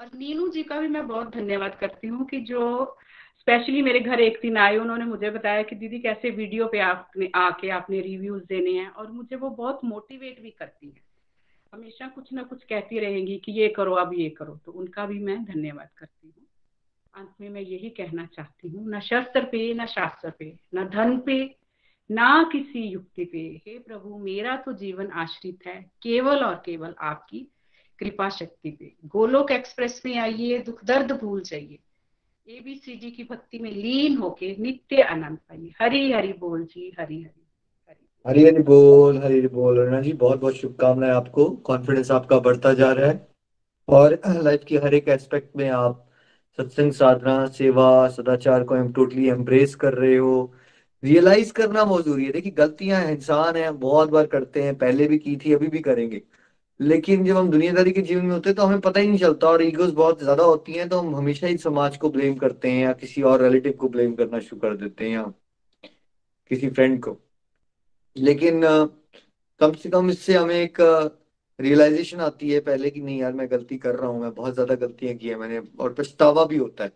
और नीनू जी का भी मैं बहुत धन्यवाद करती हूँ कि जो स्पेशली मेरे घर एक दिन आए, उन्होंने मुझे बताया कि दीदी कैसे वीडियो पे आपने, आके आपने रिव्यूज़ देने हैं और मुझे वो बहुत मोटिवेट भी करती है। हमेशा कुछ ना कुछ कहती रहेंगी कि ये करो, अब ये करो तो उनका भी मैं धन्यवाद करती हूँ। अंत में मैं यही कहना चाहती हूँ, न शस्त्र पे, न शास्त्र पे, न धन पे ना किसी युक्ति पे। हे प्रभु, मेरा तो जीवन आश्रित है, केवल और केवल आपकी कृपा शक्ति पे। गोलोक एक्सप्रेस में आइए, दुख दर्द भूल जाइए। एबीसीडी की भक्ति में लीन होके नित्य आनंद पाइए। हरी हरी बोल जी, हरी हरी। हरी हरी बोल, हरी हरी बोल, अरुणा जी, बहुत बहुत शुभकामनाएँ आपको। कॉन्फिडेंस आपका बढ़ता जा रहा है। और लाइफ की हर एक एस्पेक्ट में आप सत्संग, साधना, सेवा, सदाचार को हम टोटली एम्ब्रेस कर रहे हो। रियलाइज़ करना बहुत ज़रूरी है। देखिए, गलतियाँ इंसान है, बहुत बार करते हैं, पहले भी की थी, अभी भी करेंगे। लेकिन जब हम दुनियादारी के जीवन में होते हैं तो हमें पता ही नहीं चलता और ईगोस बहुत ज़्यादा होती हैं तो हम हमेशा ही समाज को ब्लेम करते हैं या किसी और रिलेटिव को ब्लेम करना शुरू कर देते हैं या किसी फ्रेंड को। लेकिन कम से कम इससे हमें एक रियलाइजेशन आती है पहले कि नहीं यार, मैं गलती कर रहा हूँ, मैं बहुत ज़्यादा गलतियाँ की है मैंने और पछतावा भी होता है।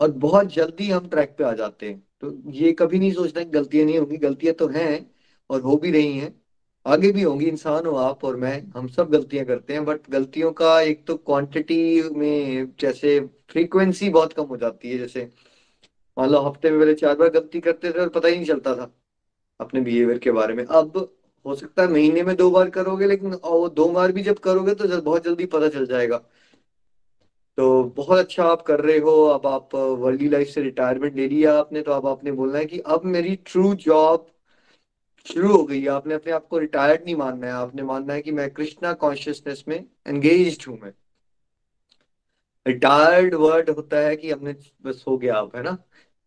और बहुत जल्दी हम ट्रैक पे आ जाते हैं। तो ये कभी नहीं सोचता कि गलतियाँ नहीं होंगी, गलतियाँ तो हैं और हो भी रही हैं, आगे भी होंगी, इंसान हो आप और मैं, हम सब गलतियाँ करते हैं बट गलतियों का एक तो क्वांटिटी में जैसे फ्रीक्वेंसी बहुत कम हो जाती है, जैसे मान लो हफ़्ते में पहले चार बार गलती करते थे और पता ही नहीं चलता था अपने बिहेवियर के बारे में। अब हो सकता है महीने में दो बार करोगे, लेकिन वो दो बार भी जब करोगे तो बहुत जल्दी पता चल जाएगा। तो बहुत अच्छा आप कर रहे हो, अब आप वर्ली लाइफ से रिटायरमेंट ले लिया आपने तो अब आपने बोलना है कि अब मेरी ट्रू जॉब शुरू हो गई है। आपने अपने आप को रिटायर्ड नहीं मानना है। आपने मानना है कि मैं कृष्णा कॉन्शियसनेस में एंगेज हूँ मैं। रिटायर्ड वर्ड होता है कि हमने बस हो गया आप है ना?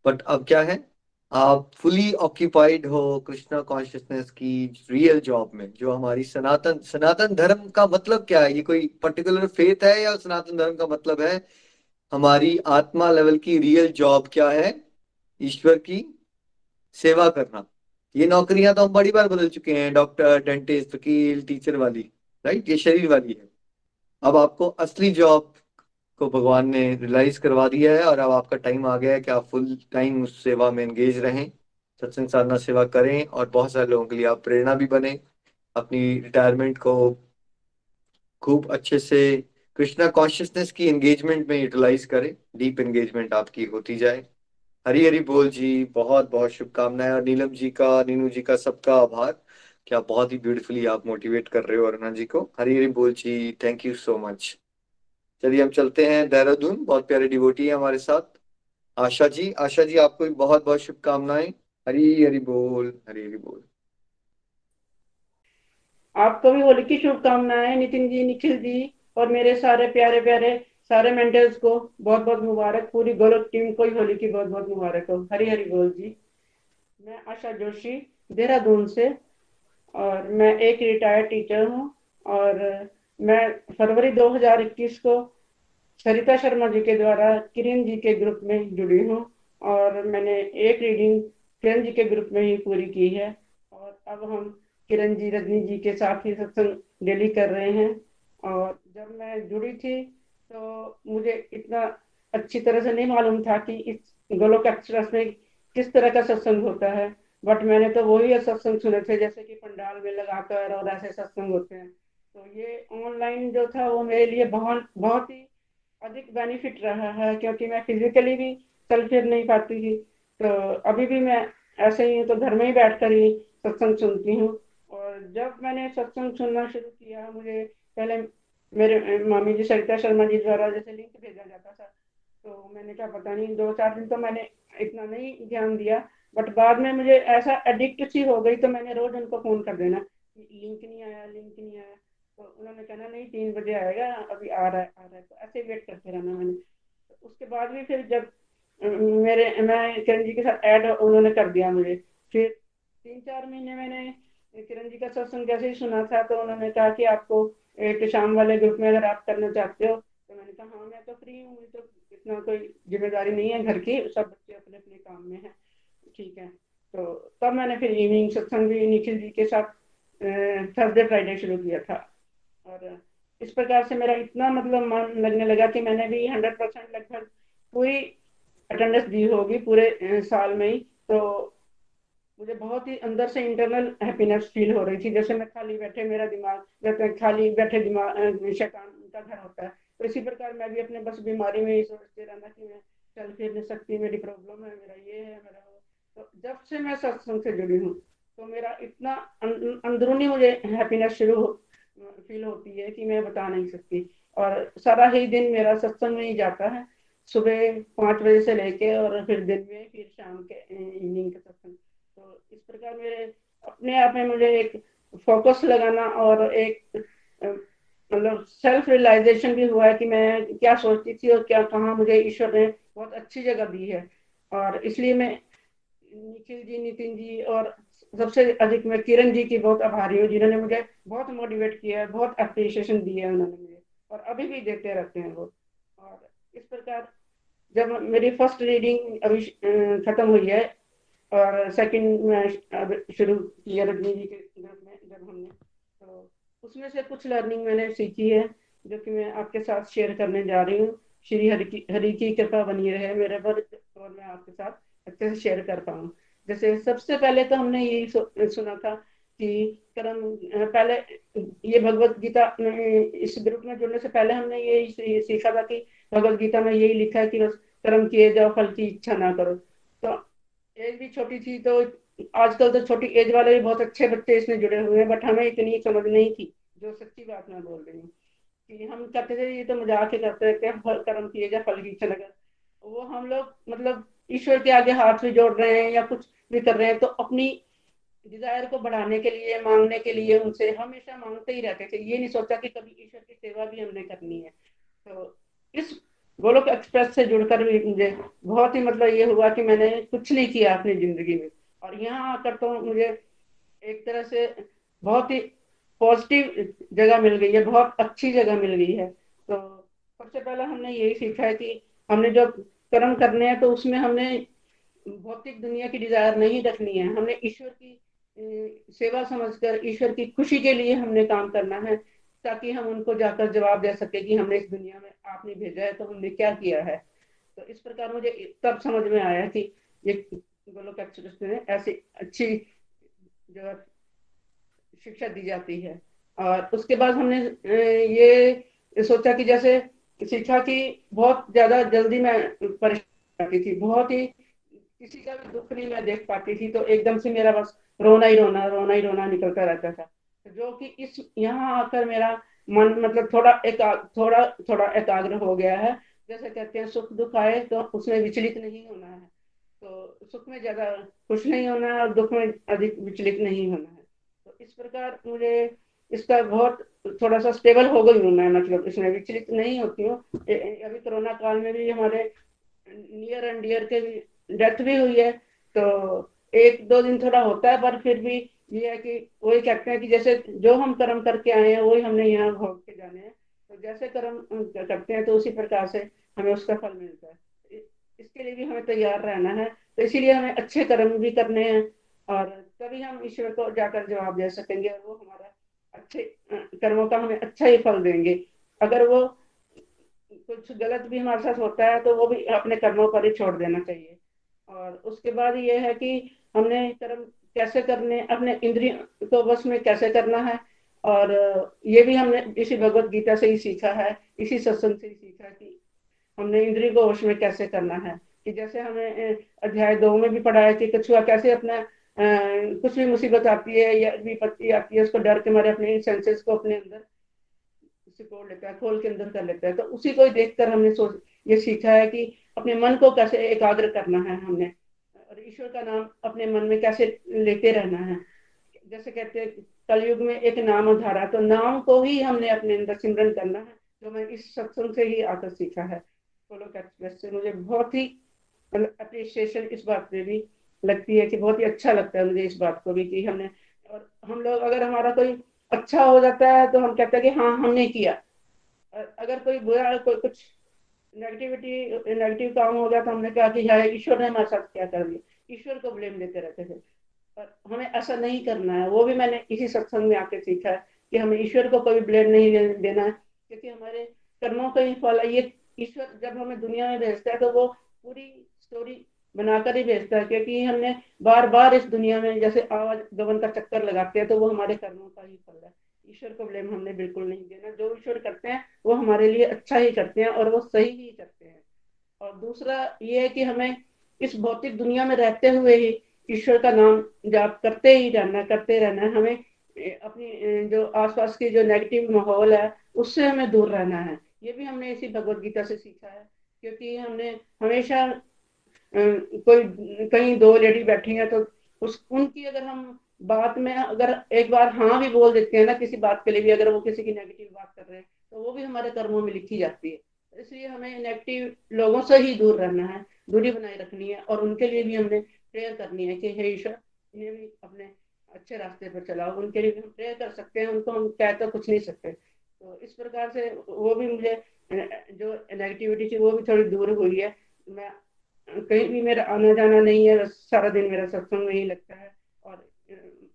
बट अब क्या है? आप फुली ऑक्यूपाइड हो कृष्णा कॉन्शियसनेस की रियल जॉब में, जो हमारी सनातन सनातन धर्म का मतलब क्या है? ये कोई पर्टिकुलर फेथ है या सनातन धर्म का मतलब है हमारी आत्मा लेवल की रियल जॉब क्या है? ईश्वर की सेवा करना। ये नौकरियाँ तो हम बड़ी बार बदल चुके हैं डॉक्टर डेंटिस्ट वकील टीचर वाली राइट ये शरीर वाली है। अब आपको असली जॉब को भगवान ने रियलाइज़ करवा दिया है और अब आपका टाइम आ गया है कि आप फुल टाइम उस सेवा में एंगेज रहें, सत्संग साधना सेवा करें और बहुत सारे लोगों के लिए आप प्रेरणा भी बने। अपनी रिटायरमेंट को खूब अच्छे से कृष्णा कॉन्शियसनेस की एंगेजमेंट में यूटिलाइज करें डीप एंगेजमेंट आपकी होती जाए। हरी हरी बोल जी, बहुत बहुत शुभकामनाएँ और नीलम जी का, नीनू जी का सबका आभार। क्या बहुत ही ब्यूटीफुली आप मोटिवेट कर रहे हो अरुणा जी को। हरी हरी बोल जी थैंक यू सो मच चलिए हम चलते हैं देहरादून। बहुत प्यारे डिवोटी है हमारे साथ। आशा जी आशा जी, आपको भी बहुत बहुत शुभकामनाएँ। हरी हरी बोल, हरी हरी बोल। आपको भी होली की शुभकामनाएँ, नितिन जी, निखिल जी, और मेरे सारे प्यारे प्यारे, सारे मेंटर्स को बहुत बहुत मुबारक। पूरी गोलक टीम को ही होली की बहुत बहुत मुबारक हो। हरी हरी बोल जी। मैं आशा जोशी, देहरादून से, और मैं एक रिटायर्ड टीचर हूँ, और मैं फरवरी 2021 को सरिता शर्मा जी के द्वारा किरण जी के ग्रुप में जुड़ी हूँ और मैंने एक रीडिंग किरण जी के ग्रुप में ही पूरी की है और अब हम किरण जी, रजनी जी के साथ ही सत्संग डेली कर रहे हैं और जब मैं जुड़ी थी तो मुझे इतना अच्छी तरह से नहीं मालूम था कि इस गोलोक एक्सप्रेस में किस तरह का सत्संग होता है बट मैंने तो वही सत्संग सुने थे जैसे कि पंडाल में लगाकर और ऐसे सत्संग होते हैं। तो ये ऑनलाइन जो था वो मेरे लिए बहुत बहुत ही अधिक बेनिफिट रहा है, क्योंकि मैं फिजिकली भी चल फिर नहीं पाती थी। तो अभी भी मैं ऐसे ही हूँ तो घर में ही बैठ कर ही सत्संग सुनती हूँ। और जब मैंने सत्संग सुनना शुरू किया, मुझे पहले मेरे, मामी जी सरिता शर्मा जी द्वारा जैसे लिंक भेजा जाता था तो मैंने क्या पता नहीं, दो चार दिन तो मैंने इतना नहीं ध्यान दिया बट बाद में मुझे ऐसा एडिक्ट सी हो गई तो मैंने रोज उनको फ़ोन कर देना लिंक नहीं आया लिंक नहीं आया। तो उन्होंने कहना नहीं, तीन बजे आएगा, अभी आ रहा है, आ रहा है। तो ऐसे वेट करते रहना मैंने। तो उसके बाद भी फिर जब मेरे, मैं किरण जी के साथ ऐड उन्होंने कर दिया मुझे। फिर तीन चार महीने मैंने किरण जी का सत्संग जैसे ही सुना था तो उन्होंने कहा कि आपको एक शाम वाले ग्रुप में अगर आप करना चाहते हो तो मैंने कहा हाँ मैं तो फ्री हूँ, मुझे तो इतना कोई ज़िम्मेदारी नहीं है घर की, सब बच्चे अपने अपने काम में हैं। ठीक है। तो तब मैंने फिर इवनिंग सत्संग भी निखिल जी के साथ थर्सडे फ्राइडे शुरू किया था। और इस प्रकार से मेरा इतना मतलब मन लगने लगा कि मैंने भी हंड्रेड परसेंट लगभग पूरी अटेंडेंस दी होगी पूरे साल में ही। तो मुझे बहुत ही अंदर से इंटरनल हैप्पीनेस फील हो रही थी। जैसे मैं खाली बैठे मेरा दिमाग जैसे खाली बैठे दिमाग शैतान का घर होता है। तो इसी प्रकार मैं भी अपने बस बीमारी में ही सोचते रहना कि मैं चल फिर नहीं सकती मेरी प्रॉब्लम है मेरा ये है मेरा वो। तो जब से मैं सत्संग से जुड़ी हूँ तो मेरा इतना अं, अंदरूनी मुझे हैप्पीनेस शुरू फील होती है कि मैं बता नहीं सकती। और सारा ही दिन मेरा सत्संग में ही जाता है। सुबह पाँच बजे से लेके और फिर दिन में, फिर शाम के इवनिंग के सत्संग। तो इस प्रकार मेरे, अपने आप में मुझे एक फोकस लगाना और एक मतलब सेल्फ रियलाइजेशन भी हुआ है कि मैं क्या सोचती थी और क्या, कहा मुझे ईश्वर ने बहुत अच्छी जगह दी है। और इसलिए मैं निखिल जी, नितिन जी और सबसे अधिक मैं किरण जी की बहुत आभारी हूँ, जिन्होंने मुझे बहुत मोटिवेट किया है, बहुत अप्रिशिएशन दिया है उन्होंने मुझे, और अभी भी देते रहते हैं वो। और इस प्रकार जब मेरी फ़र्स्ट रीडिंग अभी खत्म हुई है, और सेकंड में शुरू किया रजनी जी के ग्रुप में जब हमने तो उसमें से कुछ लर्निंग मैंने सीखी है, जो कि मैं आपके साथ शेयर करने जा रही हूँ। श्री हरि की हरि की कृपा बनी रहे मेरे पर, और मैं आपके साथ अच्छे से शेयर कर पाऊँ। जैसे सबसे पहले तो हमने यही सुना था कि कर्म पहले ये भगवत गीता इस ग्रुप में जुड़ने से पहले हमने यही सीखा था कि भगवत गीता में यही लिखा है कि बस कर्म किए जाओ, फल की इच्छा ना करो। तो एज भी छोटी थी तो आजकल तो छोटी एज वाले भी बहुत अच्छे बच्चे इसमें जुड़े हुए हैं, बट हमें इतनी समझ नहीं थी, जो सच्ची बात मैं बोल रही हूँ। कि हम कहते थे, ये तो मज़ाक ही करते रहते हैं कर्म किए जाए फल की इच्छा नगर वो हम लोग मतलब ईश्वर के आगे हाथ भी जोड़ रहे हैं या कुछ भी कर रहे हैं तो अपनी डिज़ायर को बढ़ाने के लिए, मांगने के लिए उनसे हमेशा मांगते ही रहते थे। ये नहीं सोचा कि कभी ईश्वर की सेवा भी हमने करनी है। तो इस गोलोक एक्सप्रेस से जुड़कर भी मुझे बहुत ही मतलब ये हुआ कि मैंने कुछ नहीं किया अपनी ज़िंदगी में। और यहाँ आकर तो मुझे एक तरह से बहुत ही पॉजिटिव जगह मिल गई है, बहुत अच्छी जगह मिल गई है। तो सबसे पहले हमने यही सीखा है कि हमने जो कर्म करने हैं तो उसमें हमने भौतिक दुनिया की डिज़ायर नहीं रखनी है। हमने ईश्वर की सेवा समझकर, ईश्वर की खुशी के लिए हमने काम करना है, ताकि हम उनको जाकर जवाब दे सके कि हमने इस दुनिया में आपने भेजा है तो हमने क्या किया है। तो इस प्रकार मुझे तब समझ में आया कि ये गोलोक एक्सप्रेस में ऐसी अच्छी जो शिक्षा दी जाती है। और उसके बाद हमने ये सोचा कि जैसे शिक्षा की बहुत ज़्यादा जल्दी मैं परेशान थी। बहुत ही किसी का भी दुख नहीं मैं देख पाती थी तो एकदम से मेरा बस रोना ही रोना रोना ही रोना निकलता रहता था। जो कि इस, यहाँ आकर मेरा मन मतलब थोड़ा एक, थोड़ा थोड़ा एकाग्र हो गया है। जैसे कहते हैं, सुख दुख आए तो उसमें विचलित नहीं होना है। तो सुख में ज़्यादा खुश नहीं होना है और दुख में अधिक विचलित नहीं होना है। तो इस प्रकार मुझे इसका बहुत थोड़ा सा स्टेबल हो गई हूँ मैं मतलब इसमें विचलित नहीं होती हूँ। अभी कोरोना काल में भी हमारे नियर एंड डियर के भी डेथ भी हुई है तो एक दो दिन थोड़ा होता है, पर फिर भी ये है कि वही कहते हैं कि जैसे जो हम कर्म करके आए हैं, वही हमने यहाँ भोग के जाने हैं। तो जैसे कर्म करते हैं तो उसी प्रकार से हमें उसका फल मिलता है। इसके लिए भी हमें तैयार रहना है। तो इसीलिए हमें अच्छे कर्म भी करने हैं, और तभी हम ईश्वर को जाकर जवाब दे सकेंगे, और वो हमारा अच्छे कर्मों का हमें अच्छा ही फल देंगे। अगर वो कुछ गलत भी हमारे साथ होता है तो वो भी अपने कर्मों पर ही छोड़ देना चाहिए। और उसके बाद ये है कि हमने कर्म कैसे करने, अपने इंद्रिय को बस में कैसे करना है। और ये भी हमने इसी भगवत गीता से ही सीखा है, इसी सत्संग से ही सीखा कि हमने इंद्रिय को वश में कैसे करना है। कि जैसे हमें अध्याय दो में भी पढ़ा है कि कछुआ कैसे अपना कुछ भी मुसीबत आती है या विपत्ति आती है, उसको डर के मारे अपने सेंसेस को अपने अंदर सिकोड़ लेता है, खोल के अंदर कर लेता है। तो उसी को ही देखकर हमने सोच, ये सीखा है कि अपने मन को कैसे एकाग्र करना है हमने, और ईश्वर का नाम अपने मन में कैसे लेते रहना है। जैसे कहते हैं, कलयुग में एक नाम धारा तो नाम को ही हमने अपने अंदर सिमरन करना है, जो मैं इस सत्संग से ही आकर सीखा है। एक्सप्रेस से मुझे बहुत ही अप्रिशिएशन इस बात पे भी लगती है कि बहुत ही अच्छा लगता है मुझे इस बात को भी कि हमने, और हम लोग अगर हमारा कोई अच्छा हो जाता है तो हम कहते हैं कि हाँ हमने किया। अगर कोई बुरा, कोई कुछ नेगेटिविटी नेगेटिव काम हो गया तो हमने कहा कि यार, ईश्वर ने हमारे साथ क्या कर दिया ईश्वर को ब्लेम देते रहते थे। पर हमें ऐसा नहीं करना है। वो भी मैंने इसी सत्संग में आके सीखा है कि हमें ईश्वर को कभी ब्लेम नहीं देना है, क्योंकि हमारे कर्मों का ही फल है। ये ईश्वर जब हमें दुनिया में भेजता है तो वो पूरी स्टोरी बनाकर ही भेजता है, क्योंकि हमने बार बार इस दुनिया में, जैसे आवाज़ गवन का चक्कर लगाते हैं तो वो हमारे कर्मों का ही फल है। ईश्वर को ब्लेम हमने बिल्कुल नहीं देना जो ईश्वर करते हैं, वो हमारे लिए अच्छा ही करते हैं और वो सही ही करते हैं। और दूसरा ये है कि हमें इस भौतिक दुनिया में रहते हुए ही ईश्वर का नाम जाप करते ही रहना, करते रहना है। हमें अपनी जो आसपास की जो नेगेटिव माहौल है, उससे हमें दूर रहना है। ये भी हमने इसी भगवत गीता से सीखा है, क्योंकि हमने हमेशा कोई, कहीं दो लेडी बैठी है तो उस, उनकी अगर हम बात में अगर एक बार हाँ भी बोल देते हैं ना किसी बात के लिए भी, अगर वो किसी की नेगेटिव बात कर रहे हैं तो वो भी हमारे कर्मों में लिखी जाती है। इसलिए हमें नेगेटिव लोगों से ही दूर रहना है, दूरी बनाए रखनी है, और उनके लिए भी हमने प्रेयर करनी है कि, हे ईश्वर, इन्हें भी अपने अच्छे रास्ते पर चलाओ, उनके लिए भी हम प्रेयर कर सकते हैं, उनको हम कह तो कुछ नहीं सकते। तो इस प्रकार से वो भी मुझे, जो नेगेटिविटी थी वो भी थोड़ी दूर हुई है। मैं, कहीं भी मेरा आना जाना नहीं है, सारा दिन मेरा सत्संग में ही लगता है।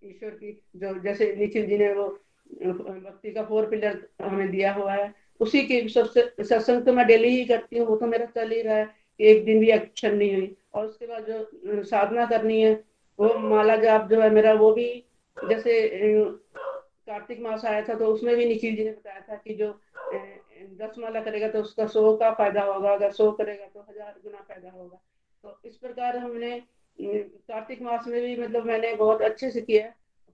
ईश्वर की, जो जैसे निखिल जी ने वो भक्ति का फोर पिलर हमें दिया हुआ है। उसी के सत्संग तो मैं डेली ही करती हूँ, वो तो मेरा चल ही रहा है एक दिन भी एक्शन नहीं हुई। और उसके बाद जो साधना करनी है, वो माला जाप जो है मेरा, वो भी जैसे कार्तिक मास आया था तो उसमें भी निखिल जी ने बताया था कि जो दस माला करेगा तो उसका सौ का फ़ायदा होगा, अगर सौ करेगा तो हज़ार गुना फ़ायदा होगा। तो इस प्रकार हमने कार्तिक मास में भी मतलब मैंने बहुत अच्छे से किया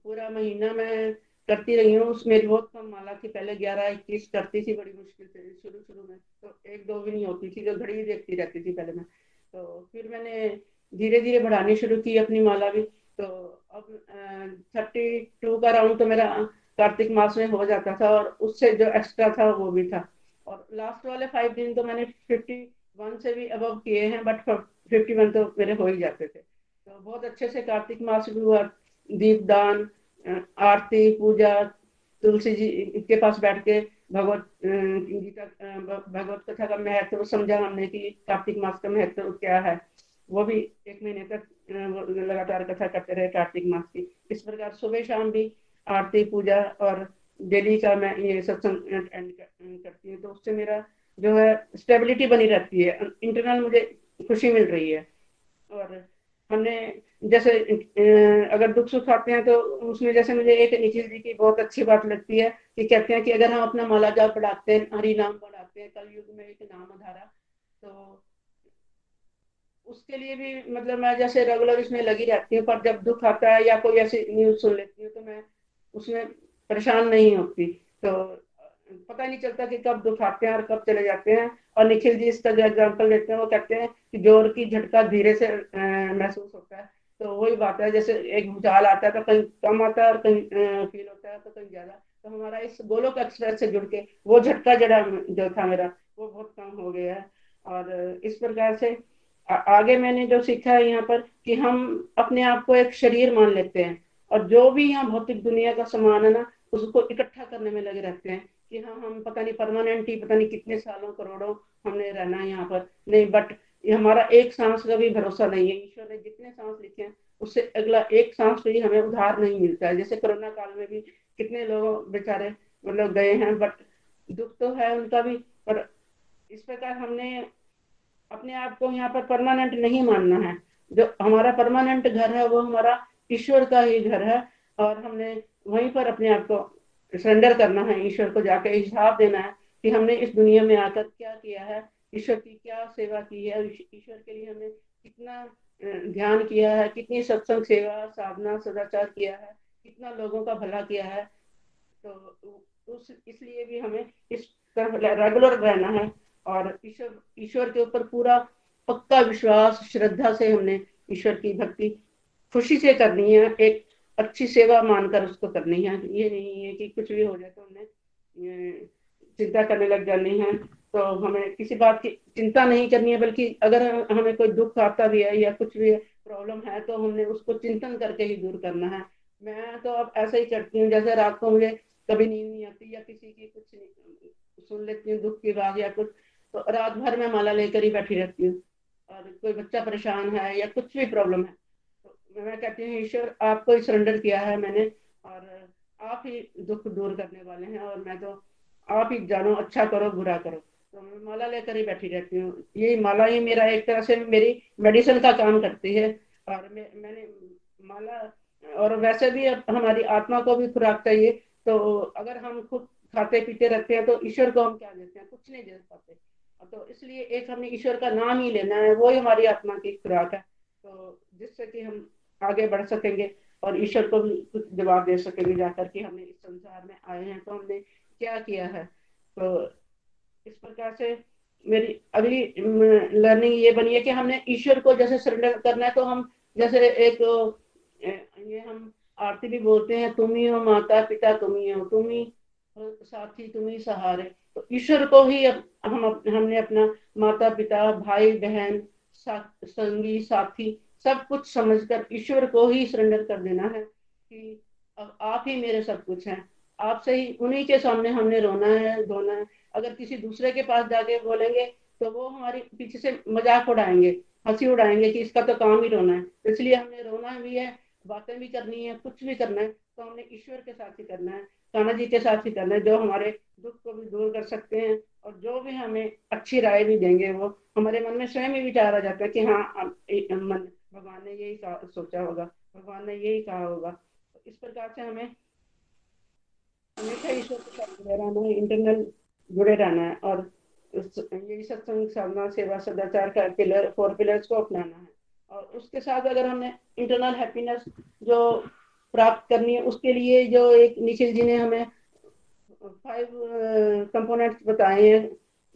पूरा महीना मैं करती रही हूँ। मेरी बहुत कम माला थी। पहले ग्यारह, इक्कीस करती थी, बड़ी मुश्किल से शुरू शुरू में। तो एक दो भी नहीं होती थी, जो घड़ी देखती रहती थी पहले मैं। तो फिर मैंने धीरे धीरे बढ़ानी शुरू की अपनी माला भी। तो अब थर्टी टू का राउंड तो मेरा कार्तिक मास में हो जाता था और उससे जो एक्स्ट्रा था वो भी था। और लास्ट वाले फाइव दिन तो मैंने फिफ्टी वन से भी अब किए हैं बट फिफ्टी वन तो मेरे हो ही जाते थे। तो बहुत अच्छे से कार्तिक मास हुआ दीपदान आरती, पूजा, तुलसी जी के पास बैठ के भगवत गीता भगवत कथा का महत्व समझा हमने कि कार्तिक मास का महत्व क्या है। वो भी एक महीने तक लगातार कथा करते रहे कार्तिक मास की। इस प्रकार सुबह शाम भी आरती, पूजा और डेली का मैं ये सत्संग एंड करती हूँ। तो उससे मेरा जो है स्टेबिलिटी बनी रहती है। इंटरनल मुझे खुशी मिल रही है। और हमने जैसे अगर दुख सुख आते हैं तो उसमें जैसे मुझे एक निखिल जी की बहुत अच्छी बात लगती है कि कहते हैं कि अगर हम अपना माला जाप पढ़ाते हैं, हरि नाम पढ़ाते हैं कल युग में एक नाम आधारा तो उसके लिए भी मतलब मैं जैसे रेगुलर इसमें लगी रहती हूँ, पर जब दुख आता है या कोई ऐसी न्यूज़ सुन लेती हूँ तो मैं उसमें परेशान नहीं होती। तो पता नहीं चलता कि कब आते हैं और कब चले जाते हैं। और निखिल जी इसका जो एग्ज़ाम्पल देते हैं, वो कहते हैं कि ज़ोर की झटका धीरे से महसूस होता है। तो वही बात है, जैसे एक भूचाल आता है तो कहीं कम आता है और कहीं फील होता है तो कहीं ज़्यादा। तो हमारा इस गोलोक एक्सप्रेस से जुड़ के वो झटका जड़ा जो था मेरा, वो बहुत कम हो गया है। और इस प्रकार से आगे मैंने जो सीखा है यहाँ पर कि हम अपने आप को एक शरीर मान लेते हैं। और जो भी यहाँ भौतिक दुनिया का सामान है ना, उसको इकट्ठा करने में लगे रहते हैं। कि हाँ हम पता नहीं परमानेंट ही, पता नहीं कितने सालों, करोड़ों हमने रहना है यहाँ पर। नहीं बट हमारा एक सांस का भी भरोसा नहीं है। ईश्वर ने जितने सांस लिखे हैं, उससे अगला एक सांस भी हमें उधार नहीं मिलता है। जैसे कोरोना काल में भी कितने लोग बेचारे मतलब गए हैं बट दुख तो है उनका भी, पर इस प्रकार हमने अपने आप को यहाँ पर परमानेंट नहीं मानना है। जो हमारा परमानेंट घर है, वो हमारा ईश्वर का ही घर है, और हमने वहीं पर अपने आप को सरेंडर करना है, ईश्वर को जाकर हिसाब देना है कि हमने इस दुनिया में आकर क्या किया है, ईश्वर की क्या सेवा की है, ईश्वर के लिए हमने कितना ध्यान किया है, कितनी सत्संग सेवा, साधना, सदाचार किया है, कितना लोगों का भला किया है। तो उस, इसलिए भी हमें इस रेगुलर रहना है और ईश्वर ईश्वर के ऊपर पूरा पक्का विश्वास, श्रद्धा से हमने ईश्वर की भक्ति खुशी से करनी है। एक अच्छी सेवा मानकर उसको करनी है, ये नहीं है कि कुछ भी हो जाए तो हमने चिंता करने लग जानी है तो हमें किसी बात की चिंता नहीं करनी है, बल्कि अगर हमें कोई दुख आता भी है या कुछ भी प्रॉब्लम है तो हमने उसको चिंतन करके ही दूर करना है। मैं तो अब ऐसा ही करती हूँ, जैसे रात को मुझे कभी नींद नहीं आती या किसी की कुछ सुन लेती हूँ दुख की बात या कुछ तो रात भर में माला लेकर ही बैठी रहती हूँ। और कोई बच्चा परेशान है या कुछ भी प्रॉब्लम है मैं कहती हूँ, ईश्वर आपको ही सरेंडर किया है मैंने और आप ही दुख दूर करने वाले हैं और मैं तो आप ही जानो अच्छा करो, बुरा करो। तो मैं माला लेकर ही बैठी रहती हूँ। यही माला ही मेरा एक तरह से मेरी मेडिसिन का काम करती है और मैं, मैंने माला और वैसे भी हमारी आत्मा को भी खुराक चाहिए। तो अगर हम खुद खाते पीते रहते हैं तो ईश्वर को हम क्या देते हैं? कुछ नहीं दे पाते। तो इसलिए एक हमने ईश्वर का नाम ही लेना है, वो ही हमारी आत्मा की खुराक है। तो जिससे कि हम आगे बढ़ सकेंगे और ईश्वर को भी कुछ जवाब दे सकेंगे जाकर कि हमने इस संसार में आए हैं तो हमने क्या किया है? तो इस प्रकार से मेरी अगली लर्निंग ये बनी है कि हमने ईश्वर को जैसे सरेंडर करना है तो हम जैसे एक ये हम आरती भी बोलते हैं तुम ही हो माता पिता तुम ही हो तुम ही साथी तुम ही सहारे। तो ईश्वर को ही हम हमने अपना माता पिता भाई बहन सा, संगी साथी सब कुछ समझकर ईश्वर को ही सरेंडर कर देना है कि अब आप ही मेरे सब कुछ हैं। आपसे ही उन्हीं के सामने हमने रोना है, धोना है। अगर किसी दूसरे के पास जाके बोलेंगे तो वो हमारे पीछे से मज़ाक उड़ाएँगे, हँसी उड़ाएँगे कि इसका तो काम ही रोना है। तो इसलिए हमने रोना भी है, बातें भी करनी है, कुछ भी करना है तो हमने ईश्वर के साथ ही करना है काना जी के साथ ही करना है, जो हमारे दुख को भी दूर कर सकते हैं और जो भी हमें अच्छी राय भी देंगे वो हमारे मन में स्वयं ही विचार आ जाता है कि हाँ मन भगवान ने यही कहा, सोचा होगा, भगवान ने यही कहा होगा। इस प्रकार से हमें, हमेशा ईश्वर के साथ जुड़े रहना है इंटरनल जुड़े रहना है, और यही सत्संग, साधना, सेवा, सदाचार का पिलर फोर पिलर्स को अपनाना है। और उसके साथ अगर हमने इंटरनल हैप्पीनेस जो प्राप्त करनी है, उसके लिए जो एक निखिल जी ने हमें फाइव कंपोनेंट्स बताए हैं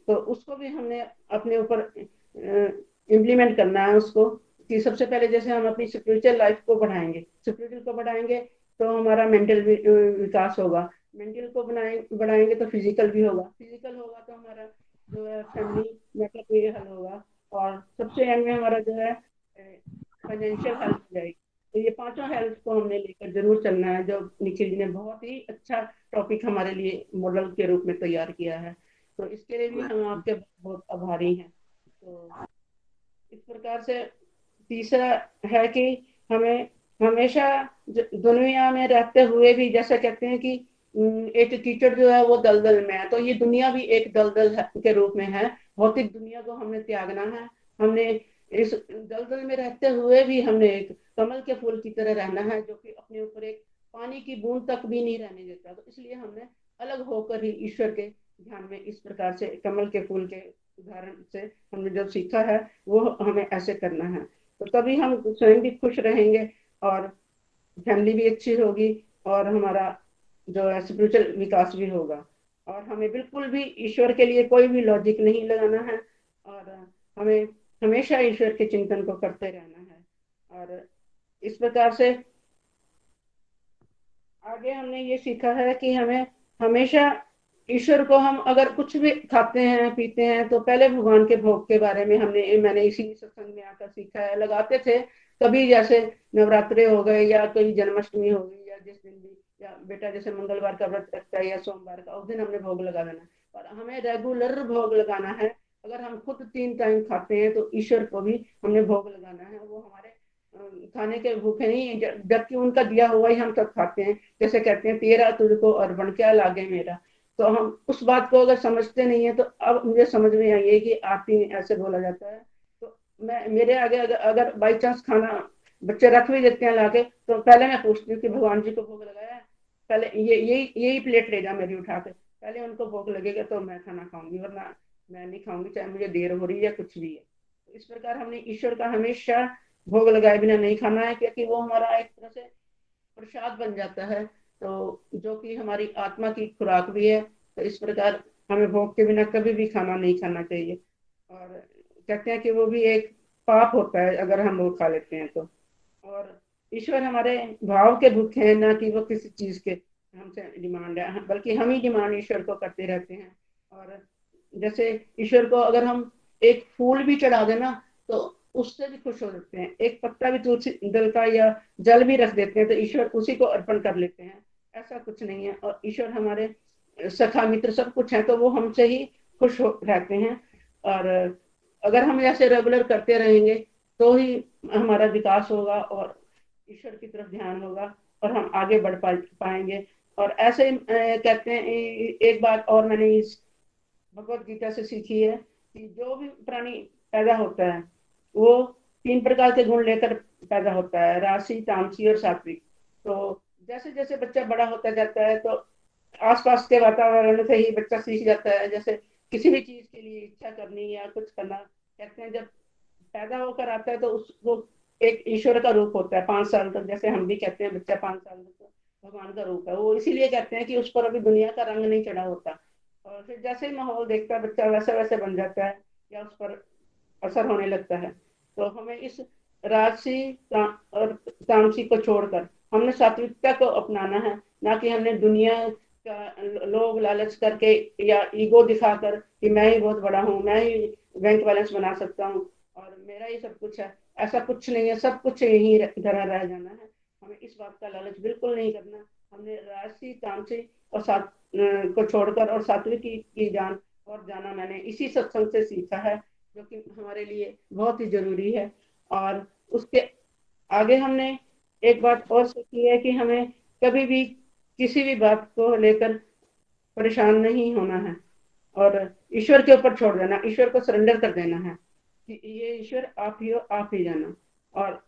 तो उसको भी हमने अपने ऊपर इम्प्लीमेंट करना है उसको। कि सबसे पहले जैसे हम अपनी स्पिरिचुअल लाइफ को बढ़ाएँगे स्पिरिचुअल को बढ़ाएँगे तो हमारा मेंटल विकास होगा। मेंटल को बनाए, बढ़ाएँगे तो फ़िज़िकल भी होगा। फ़िज़िकल होगा तो हमारा जो है फैमिली मैटर भी हल होगा और सबसे एंड में हमारा जो है फाइनेंशियल हेल्थ हो जाएगी। तो ये पाँचों हेल्थ को हमने लेकर ज़रूर चलना है, जो निखिल जी ने बहुत ही अच्छा टॉपिक हमारे लिए मॉडल के रूप में तैयार किया है। तो इसके लिए भी हम आपके बहुत आभारी हैं। तो इस प्रकार से तीसरा है कि हमें हमेशा दुनिया में रहते हुए भी जैसा कहते हैं कि एक कीचड़ जो है वो दलदल में है। तो ये दुनिया भी एक दलदल के रूप में है। भौतिक दुनिया को हमने त्यागना है। हमने इस दलदल में रहते हुए भी हमने एक कमल के फूल की तरह रहना है, जो कि अपने ऊपर एक पानी की बूंद तक भी नहीं रहने देता। तो इसलिए हमने अलग होकर ही ईश्वर के ध्यान में इस प्रकार से कमल के फूल के उदाहरण से हमने जो सीखा है, वो हमें ऐसे करना है। तो तभी हम स्वयं भी खुश रहेंगे और फैमिली भी अच्छी होगी और हमारा जो है स्पिरिचुअल विकास भी होगा। और हमें बिल्कुल भी ईश्वर के लिए कोई भी लॉजिक नहीं लगाना है और हमें हमेशा ईश्वर के चिंतन को करते रहना है। और इस प्रकार से आगे हमने ये सीखा है कि हमें हमेशा ईश्वर को हम अगर कुछ भी खाते हैं, पीते हैं तो पहले भगवान के भोग के बारे में हमने, मैंने इसी सत्संग में आकर सीखा है। लगाते थे, कभी जैसे नवरात्रे हो गए या कोई जन्माष्टमी हो गई या जिस दिन भी, या बेटा जैसे मंगलवार का व्रत रखता है या सोमवार का, उस दिन हमने भोग लगा देना। और हमें रेगुलर भोग लगाना है। अगर हम खुद तीन टाइम खाते हैं तो ईश्वर को भी हमने भोग लगाना है। वो हमारे खाने के भूखे नहीं जबकि उनका दिया हुआ ही हम सब खाते हैं। जैसे कहते हैं, तेरा तुझको अर्पण क्या लागे मेरा। तो हम उस बात को अगर समझते नहीं है तो अब मुझे समझ में आई है कि आप ही ऐसे बोला जाता है। तो मैं मेरे आगे अगर, अगर बाई चांस खाना बच्चे रख भी देते हैं लाके तो पहले मैं पूछती हूँ कि भगवान जी को भोग लगाया पहले ये यही यही प्लेट ले जा मेरी उठा के। पहले उनको भोग लगेगा तो मैं खाना खाऊँगी वरना मैं नहीं खाऊँगी चाहे मुझे देर हो रही है या कुछ भी है। तो इस प्रकार हमने ईश्वर का हमेशा भोग लगाए बिना नहीं खाना है क्योंकि वो हमारा एक तरह से प्रसाद बन जाता है। तो जो कि हमारी आत्मा की खुराक भी है तो इस प्रकार हमें भोग के बिना कभी भी खाना नहीं खाना चाहिए। और कहते हैं कि वो भी एक पाप होता है, अगर हम वो खा लेते हैं तो। और ईश्वर हमारे भाव के भूखे हैं, ना कि वो किसी चीज़ के हमसे डिमांड है बल्कि हम ही डिमांड ईश्वर को करते रहते हैं। और जैसे ईश्वर को अगर हम एक फूल भी चढ़ा देना तो उससे भी खुश हो जाते हैं। एक पत्ता भी तुलसी दल का या जल भी रख देते हैं तो ईश्वर उसी को अर्पण कर लेते हैं। ऐसा कुछ नहीं है। और ईश्वर हमारे सखा मित्र सब कुछ है तो वो हमसे ही खुश रहते हैं। और अगर हम ऐसे रेगुलर करते रहेंगे तो ही हमारा विकास होगा और ईश्वर की तरफ़ ध्यान होगा और हम आगे बढ़ पा पाएँगे। और ऐसे कहते हैं एक बात और मैंने इस भगवत गीता से सीखी है कि जो भी प्राणी पैदा होता है, वो तीन प्रकार के गुण लेकर पैदा होता है, राशि, तामसी और सात्विक। तो जैसे जैसे बच्चा बड़ा होता जाता है तो आसपास के वातावरण से ही बच्चा सीख जाता है। जैसे किसी भी चीज़ के लिए इच्छा करनी या कुछ करना, कहते हैं जब पैदा होकर आता है तो उसको एक ईश्वर का रूप होता है, पाँच साल तक। जैसे हम भी कहते हैं बच्चा पाँच साल तक भगवान का रूप है। वो इसीलिए कहते हैं कि उस पर अभी दुनिया का रंग नहीं चढ़ा होता। और फिर जैसे ही माहौल देखता है, बच्चा वैसे वैसे बन जाता है या उस पर असर होने लगता है। तो हमें इस राजसी और तामसी को छोड़कर हमने सात्विकता को अपनाना है ना कि हमने दुनिया का लोभ लालच करके या ईगो दिखाकर कि मैं ही बहुत बड़ा हूँ मैं ही बैंक बैलेंस बना सकता हूँ और मेरा ही सब कुछ है। ऐसा कुछ नहीं है सब कुछ यही धरा रह जाना है। हमें इस बात का लालच बिल्कुल नहीं करना। हमने राजसी तामसी और सात को छोड़कर और सात्विक की, की जान और जाना मैंने। इसी सत्संग से सीखा है जो कि हमारे लिए बहुत ही ज़रूरी है। और उसके आगे हमने एक बात और सीखी है कि हमें कभी भी किसी भी बात को लेकर परेशान नहीं होना है। और ईश्वर के ऊपर छोड़ देना, ईश्वर को सरेंडर कर देना है कि ये ईश्वर आप ही हो, आप ही जाना। और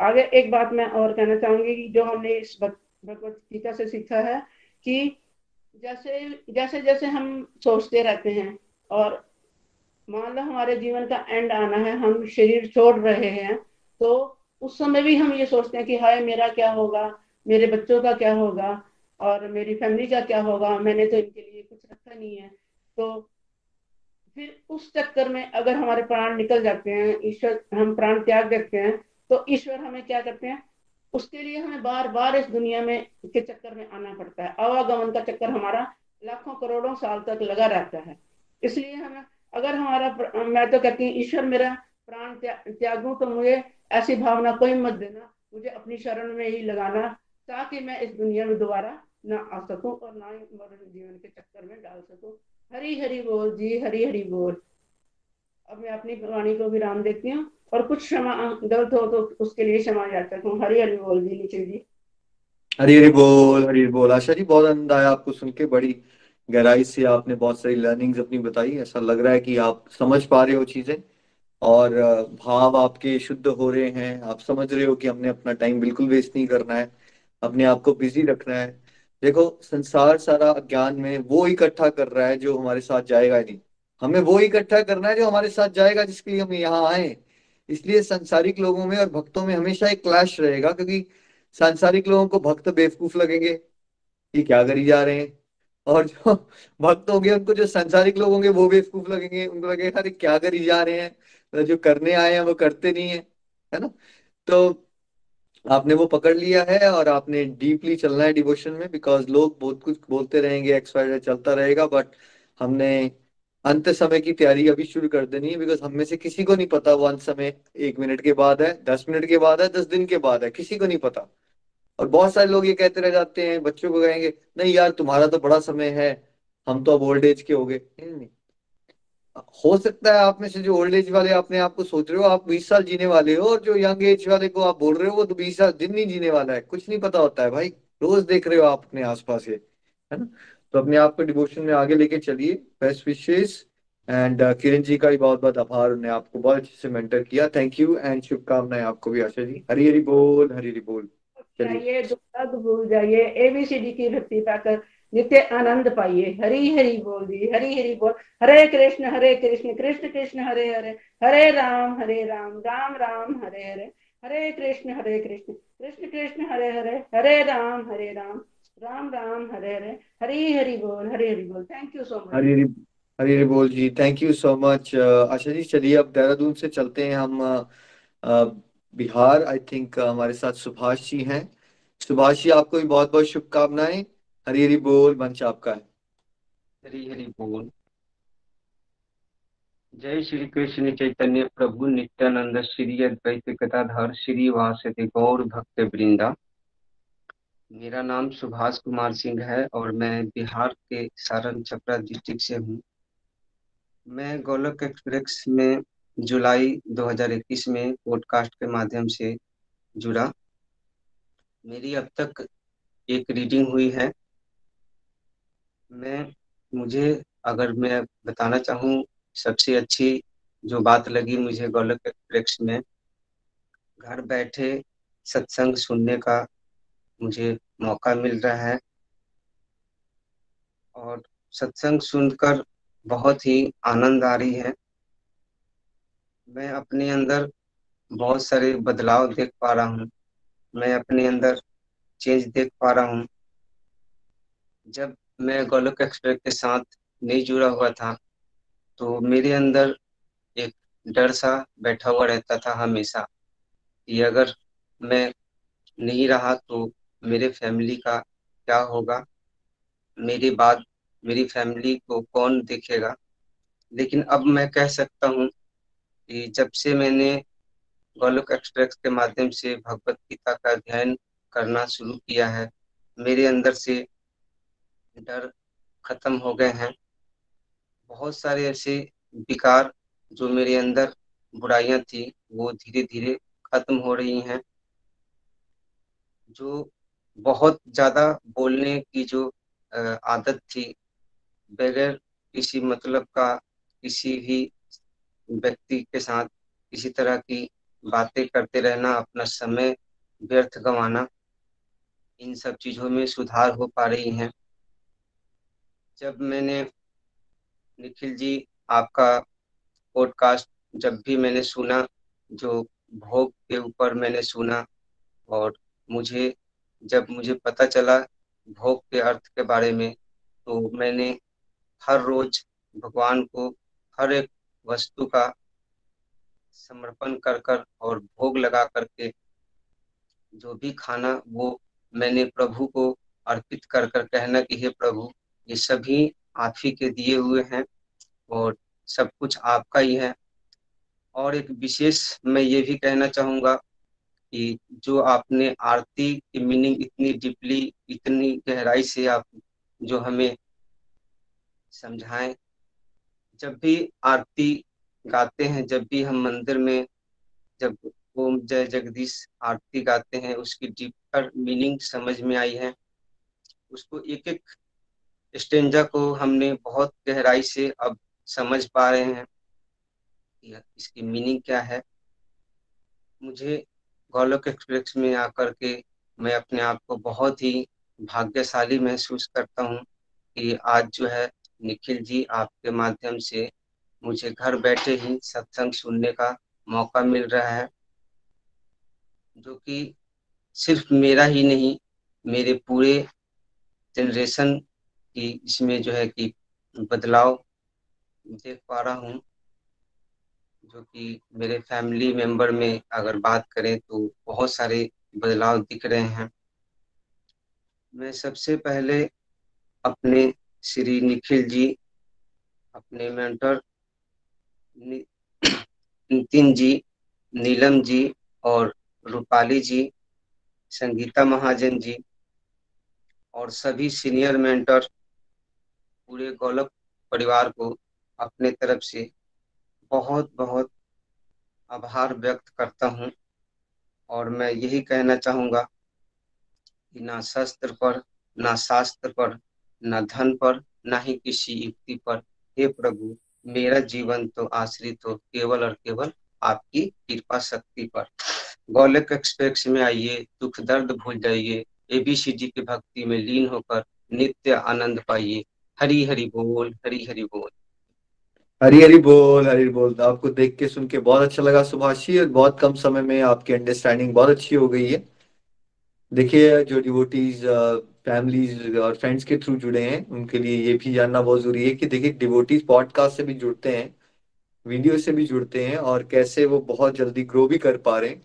आगे एक बात मैं और कहना चाहूँगी कि जो हमने इस भगवत गीता से सीखा है कि जैसे जैसे जैसे हम सोचते रहते हैं और मान लो हमारे जीवन का एंड आना है, हम शरीर छोड़ रहे हैं तो उस समय भी हम ये सोचते हैं कि, हाय, मेरा क्या होगा? मेरे बच्चों का क्या होगा? और मेरी फैमिली का क्या होगा? मैंने तो इनके लिए कुछ रखा नहीं है। तो फिर उस चक्कर में अगर हमारे प्राण निकल जाते हैं, ईश्वर, हम प्राण त्याग देते हैं तो ईश्वर हमें क्या करते हैं? उसके लिए हमें बार बार इस दुनिया में के चक्कर में आना पड़ता है। आवागमन का चक्कर हमारा लाखों करोड़ों साल तक लगा रहता है। इसलिए हमें, अगर हमारा मैं तो कहती हूँ, ईश्वर मेरा प्राण त्यागू तो मुझे ऐसी भावना कोई मत देना, मुझे अपनी शरण में ही लगाना, ताकि मैं इस दुनिया में दोबारा ना आ सकूँ और ना ही जीवन के चक्कर में डाल सकूँ। हरी हरी बोल जी, हरी हरी बोल। अब मैं अपनी वाणी को विराम देती हूँ और कुछ क्षमा, गलत हो तो उसके लिए क्षमा याचक हूँ हरी हरी बोल जी निखिल जी। हरी हरी बोल हरी बोल। आशा जी, बहुत आनंद आया आपको सुन के, बड़ी गहराई से आपने बहुत सारी लर्निंग्स अपनी बताई। ऐसा लग रहा है कि आप समझ पा रहे हो चीज़ें। और भाव आपके शुद्ध हो रहे हैं। आप समझ रहे हो कि हमने अपना टाइम बिल्कुल वेस्ट नहीं करना है। अपने आप को बिज़ी रखना है। देखो, संसार सारा ज्ञान में वो इकट्ठा कर रहा है जो हमारे साथ जाएगा नहीं। हमें वो इकट्ठा करना है जो हमारे साथ जाएगा, जिसके लिए हम यहाँ आए। इसलिए संसारिक लोगों में और भक्तों में हमेशा एक क्लैश रहेगा, क्योंकि सांसारिक लोगों को भक्त बेवकूफ़ लगेंगे कि क्या करी जा रहे हैं। और जो भक्त होंगे, उनको जो संसारिक लोग होंगे, वो बेवकूफ़ लगेंगे। उनको लगेगा, अरे, क्या करी जा रहे हैं? तो जो करने आए हैं, वो करते नहीं है है ना? तो आपने वो पकड़ लिया है और आपने डीपली चलना है डिवोशन में, बिकॉज़ लोग बहुत कुछ बोलते रहेंगे एक्स वाई चलता रहेगा, बट हमने अंत समय की तैयारी अभी शुरू कर देनी है, बिकॉज़ हम से किसी को नहीं पता वो अंत समय एक मिनट के बाद है, दस मिनट के बाद है, दस दिन के बाद है, किसी को नहीं पता। और बहुत सारे लोग ये कहते रह जाते हैं, बच्चों को कहेंगे, नहीं यार, तुम्हारा तो बड़ा समय है, हम तो अब ओल्ड एज के हो गए। नहीं नहीं। हो सकता है आप में से जो ओल्ड एज वाले अपने आप को सोच रहे हो, आप बीस साल जीने वाले हो और जो यंग एज वाले को आप बोल रहे हो, वो तो बीस साल दिन नहीं जीने वाला है। कुछ नहीं पता होता है भाई। रोज देख रहे हो आप अपने आसपास ये, है ना? तो अपने आप को डिवोशन में आगे लेके चलिए। Best wishes and Kiran ji का भी बहुत बहुत आभार। उन्हें आपको बहुत अच्छे से मेंटर किया। थैंक यू एंड शुभकामनाएँ आपको भी, आशा जी। हरी हरी बोल, हरी हरी बोल। दुख भूल जाइए। एबीसीडी की भक्ति पाकर नित्य आनंद पाइए। हरी हरी बोल दी हरी हरी बोल। हरे कृष्ण हरे कृष्ण कृष्ण कृष्ण हरे हरे। हरे राम हरे राम राम राम हरे हरे। हरे कृष्ण हरे कृष्ण। कृष्ण कृष्ण हरे हरे। हरे राम हरे राम। राम राम हरे हरे। हरी हरी बोल हरी हरी बोल। Thank you so much Hari Hari Hari Hari बोल जी। Thank you so much Asha ji चलिए अब देहरादून से चलते हैं हम uh, बिहार। आई थिंक हमारे साथ सुभाष जी हैं। सुभाष जी आपको भी बहुत बहुत शुभकामनाएँ। हरी हरी बोल, मंच आपका है। हरी हरी बोल। जय श्री कृष्ण चैतन्य प्रभु नित्यानंद श्री अद्वैत गदाधर श्री वासते गौर भक्त वृंदा। मेरा नाम सुभाष कुमार सिंह है और मैं बिहार के सारण छपरा डिस्ट्रिक्ट से हूँ। मैं गोलक एक्सप्रेस में जुलाई 2021 में पॉडकास्ट के माध्यम से जुड़ा। मेरी अब तक एक रीडिंग हुई है। मैं, मुझे अगर मैं बताना चाहूँ, सबसे अच्छी जो बात लगी मुझे गोलक एक्सप्रेस में, घर बैठे सत्संग सुनने का मुझे मौका मिल रहा है। और सत्संग सुनकर बहुत ही आनंद आ रही है। मैं अपने अंदर बहुत सारे बदलाव देख पा रहा हूँ। मैं अपने अंदर चेंज देख पा रहा हूँ। जब मैं गोलक एक्सप्रेस के साथ नहीं जुड़ा हुआ था तो मेरे अंदर एक डर सा बैठा हुआ रहता था हमेशा कि अगर मैं नहीं रहा तो मेरे फैमिली का क्या होगा? मेरे बाद मेरी फैमिली को कौन देखेगा? लेकिन अब मैं कह सकता हूँ कि जब से मैंने गोलक एक्सप्रेस के माध्यम से भगवत गीता का अध्ययन करना शुरू किया है, मेरे अंदर से डर खत्म हो गए हैं। बहुत सारे ऐसे विकार जो मेरे अंदर बुराइयाँ थी, वो धीरे धीरे खत्म हो रही हैं। जो बहुत ज़्यादा बोलने की जो आदत थी, बगैर किसी मतलब का, किसी भी व्यक्ति के साथ किसी तरह की बातें करते रहना, अपना समय व्यर्थ गंवाना, इन सब चीज़ों में सुधार हो पा रही हैं। जब मैंने निखिल जी आपका पॉडकास्ट जब भी मैंने सुना, जो भोग के ऊपर मैंने सुना और मुझे, जब मुझे पता चला भोग के अर्थ के बारे में तो मैंने हर रोज भगवान को हर एक वस्तु का समर्पण कर कर और भोग लगा करके जो भी खाना वो मैंने प्रभु को अर्पित कर कर कहना कि हे प्रभु ये सभी आप ही के दिए हुए हैं और सब कुछ आपका ही है। और एक विशेष मैं ये भी कहना चाहूँगा कि जो आपने आरती की मीनिंग इतनी डीपली इतनी गहराई से आप जो हमें समझाएँ, जब भी आरती गाते हैं, जब भी हम मंदिर में, जब ओम जय जगदीश आरती गाते हैं, उसकी डीपर मीनिंग समझ में आई है। उसको एक एक स्टेंजा को हमने बहुत गहराई से अब समझ पा रहे हैं इसकी मीनिंग क्या है। मुझे गोलोक एक्सप्रेस में आकर के मैं अपने आप को बहुत ही भाग्यशाली महसूस करता हूँ कि आज जो है निखिल जी आपके माध्यम से मुझे घर बैठे ही सत्संग सुनने का मौका मिल रहा है, जो कि सिर्फ़ मेरा ही नहीं, मेरे पूरे जनरेशन की इसमें जो है कि बदलाव देख पा रहा हूँ, जो कि मेरे फैमिली मेंबर में अगर बात करें तो बहुत सारे बदलाव दिख रहे हैं। मैं सबसे पहले अपने श्री निखिल जी, अपने मेंटर नितिन जी, नीलम जी और रूपाली जी, संगीता महाजन जी और सभी सीनियर मेंटर पूरे गोलक परिवार को अपने तरफ़ से बहुत बहुत आभार व्यक्त करता हूँ। और मैं यही कहना चाहूँगा कि ना शस्त्र पर, ना शास्त्र पर, ना धन पर, ना ही किसी युक्ति पर, हे प्रभु, मेरा जीवन तो आश्रित हो केवल और केवल आपकी कृपा शक्ति पर। गोलक एक्सप्रेस में आइए, दुख दर्द भूल जाइए एबीसीडी की भक्ति में लीन होकर नित्य आनंद पाइए। हरी हरी बोल, हरी हरी बोल। हरी हरी बोल हरी बोल। आपको देख के सुन के बहुत अच्छा लगा सुभाषी, और बहुत कम समय में आपकी अंडरस्टैंडिंग बहुत अच्छी हो गई है। देखिए, जो डिवोटीज फैमिलीज़ और फ्रेंड्स के थ्रू जुड़े हैं, उनके लिए ये भी जानना बहुत ज़रूरी है कि देखिए डिवोटीज पॉडकास्ट से भी जुड़ते हैं वीडियो से भी जुड़ते हैं, और कैसे वो बहुत जल्दी ग्रो भी कर पा रहे हैं।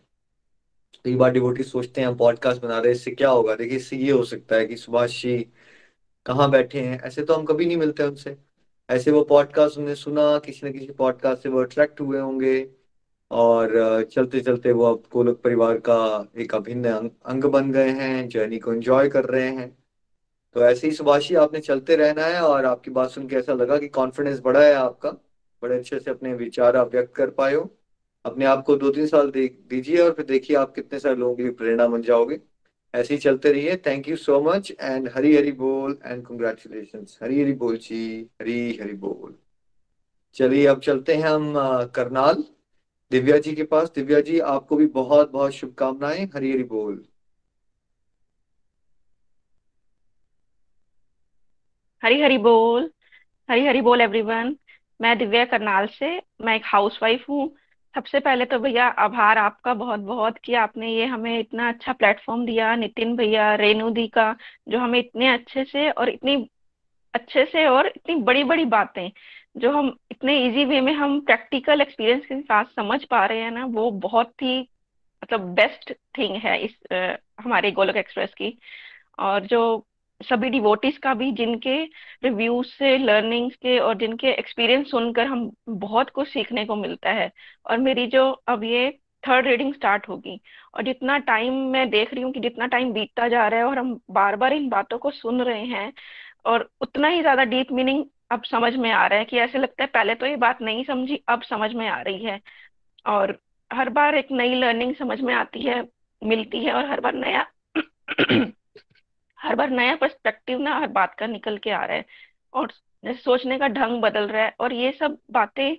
कई बार डिवोटी सोचते हैं, हम पॉडकास्ट बना रहे हैं, इससे क्या होगा? देखिए, इससे ये हो सकता है कि सुभाष जी कहाँ बैठे हैं? ऐसे तो हम कभी नहीं मिलते उनसे। ऐसे वो पॉडकास्ट उन्हें सुना, किसी न किसी पॉडकास्ट से वो अट्रैक्ट हुए होंगे। और चलते चलते वो अब गोलक परिवार का एक अभिन्न अंग बन गए हैं जर्नी को एंजॉय कर रहे हैं। तो ऐसे ही सुभाषी, आपने चलते रहना है और आपकी बात सुन के ऐसा लगा कि कॉन्फिडेंस बढ़ा है आपका। बड़े अच्छे से अपने विचार आप व्यक्त कर पाए हो। अपने आप को दो तीन साल दीजिए और फिर देखिए आप कितने सारे लोगों के लिए प्रेरणा बन जाओगे। ऐसे ही चलते रहिए। Thank you so much and Hari Hari बोल एंड कंग्रेचुलेशन हरी हरी बोल जी, हरी हरी बोल। चलिए अब चलते हैं हम करनाल। दिव्या जी के पास। दिव्या जी, आपको भी बहुत बहुत शुभकामनाएँ। हरी हरी बोल। हरी हरी बोल। हरी हरी बोल एवरीवन मैं दिव्या करनाल से, मैं एक हाउसवाइफ हूँ। सबसे पहले तो भैया आभार आपका बहुत बहुत कि आपने ये हमें इतना अच्छा प्लेटफॉर्म दिया नितिन भैया रेणु दी का जो हमें इतने अच्छे से और इतनी अच्छे से और इतनी बड़ी बड़ी बातें जो हम इतने इजी वे में हम प्रैक्टिकल एक्सपीरियंस के साथ समझ पा रहे हैं ना वो बहुत ही मतलब बेस्ट थिंग है इस आ, हमारे गोलक एक्सप्रेस की। और जो सभी डिवोटिस का भी, जिनके रिव्यूज़ से लर्निंग्स के और जिनके एक्सपीरियंस सुनकर हम बहुत कुछ सीखने को मिलता है। और मेरी जो अब ये थर्ड रीडिंग स्टार्ट होगी और जितना टाइम मैं देख रही हूँ कि जितना टाइम बीतता जा रहा है और हम बार बार इन बातों को सुन रहे हैं और उतना ही ज़्यादा डीप मीनिंग अब समझ में आ रहा है कि ऐसे लगता है पहले तो ये बात नहीं समझी, अब समझ में आ रही है। और हर बार एक नई लर्निंग समझ में आती है, मिलती है और हर बार नया हर बार नया पर्सपेक्टिव ना हर बात का निकल के आ रहा है और सोचने का ढंग बदल रहा है और ये सब बातें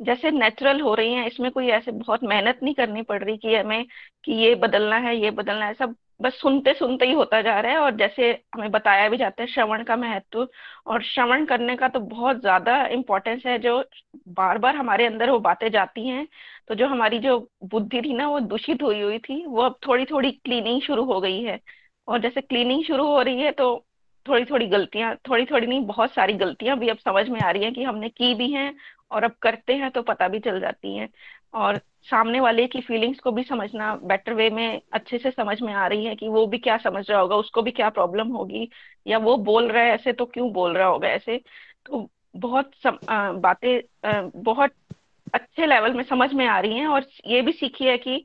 जैसे नेचुरल हो रही हैं, इसमें कोई ऐसे बहुत मेहनत नहीं करनी पड़ रही कि हमें कि ये बदलना है, ये बदलना है, सब बस सुनते सुनते ही होता जा रहा है और जैसे हमें बताया भी जाता है श्रवण का महत्व और श्रवण करने का तो बहुत ज़्यादा इम्पोर्टेंस है, जो बार बार हमारे अंदर वो बातें जाती हैं तो जो हमारी जो बुद्धि थी ना वो दूषित हुई हुई थी, वो अब थोड़ी थोड़ी क्लीनिंग शुरू हो गई है। और जैसे क्लीनिंग शुरू हो रही है तो थोड़ी थोड़ी गलतियाँ थोड़ी थोड़ी नहीं, बहुत सारी गलतियाँ भी अब समझ में आ रही हैं कि हमने की भी हैं और अब करते हैं तो पता भी चल जाती हैं। और सामने वाले की फीलिंग्स को भी समझना बेटर वे में अच्छे से समझ में आ रही है कि वो भी क्या समझ रहा होगा, उसको भी क्या प्रॉब्लम होगी, या वो बोल रहा है ऐसे तो क्यों बोल रहा होगा ऐसे? तो बहुत बातें बहुत अच्छे लेवल में समझ में आ रही हैं और ये भी सीखी है कि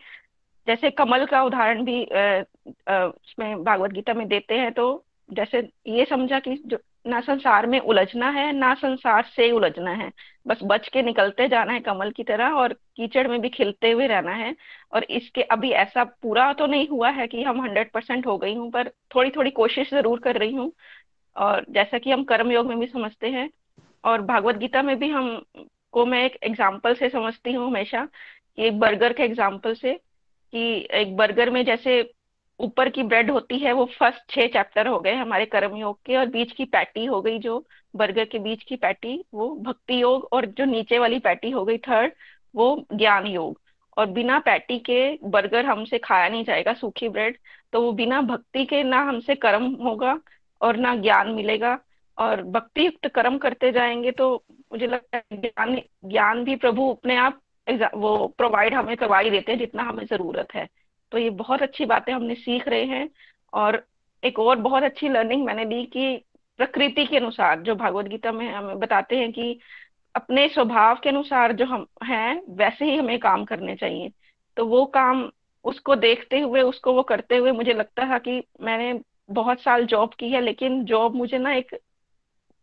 जैसे कमल का उदाहरण भी उसमें भागवत गीता में देते हैं तो जैसे ये समझा कि जो, ना संसार में उलझना है, ना संसार से उलझना है। बस बच के निकलते जाना है कमल की तरह और कीचड़ में भी खिलते हुए रहना है। और इसके अभी ऐसा पूरा तो नहीं हुआ है कि हम हंड्रेड परसेंट हो गई हूँ, पर थोड़ी थोड़ी कोशिश ज़रूर कर रही हूँ। और जैसा कि हम कर्म योग में भी समझते हैं और भागवत गीता में भी हम, को मैं एक एग्ज़ाम्पल से समझती हूँ हमेशा, कि एक बर्गर के एग्ज़ाम्पल से, कि एक बर्गर में जैसे ऊपर की ब्रेड होती है, वो फ़र्स्ट छह चैप्टर हो गए हमारे कर्म योग के और बीच की पैटी हो गई जो बर्गर के बीच की पैटी वो भक्ति योग और जो नीचे वाली पैटी हो गई थर्ड वो ज्ञान योग। और बिना पैटी के बर्गर हमसे खाया नहीं जाएगा, सूखी ब्रेड तो वो बिना भक्ति के ना हमसे कर्म होगा और ना ज्ञान मिलेगा। और भक्ति युक्त कर्म करते जाएँगे तो मुझे लगता है ज्ञान ज्ञान भी प्रभु अपने आप वो प्रोवाइड हमें करवा ही देते हैं जितना हमें ज़रूरत है। तो ये बहुत अच्छी बातें हमने सीख रहे हैं और एक और बहुत अच्छी लर्निंग मैंने ली कि प्रकृति के अनुसार जो भागवत गीता में हमें बताते हैं कि अपने स्वभाव के अनुसार जो हम हैं, वैसे ही हमें काम करने चाहिए। तो वो काम उसको देखते हुए, उसको वो करते हुए मुझे लगता था कि मैंने बहुत साल जॉब की है, लेकिन जॉब मुझे ना एक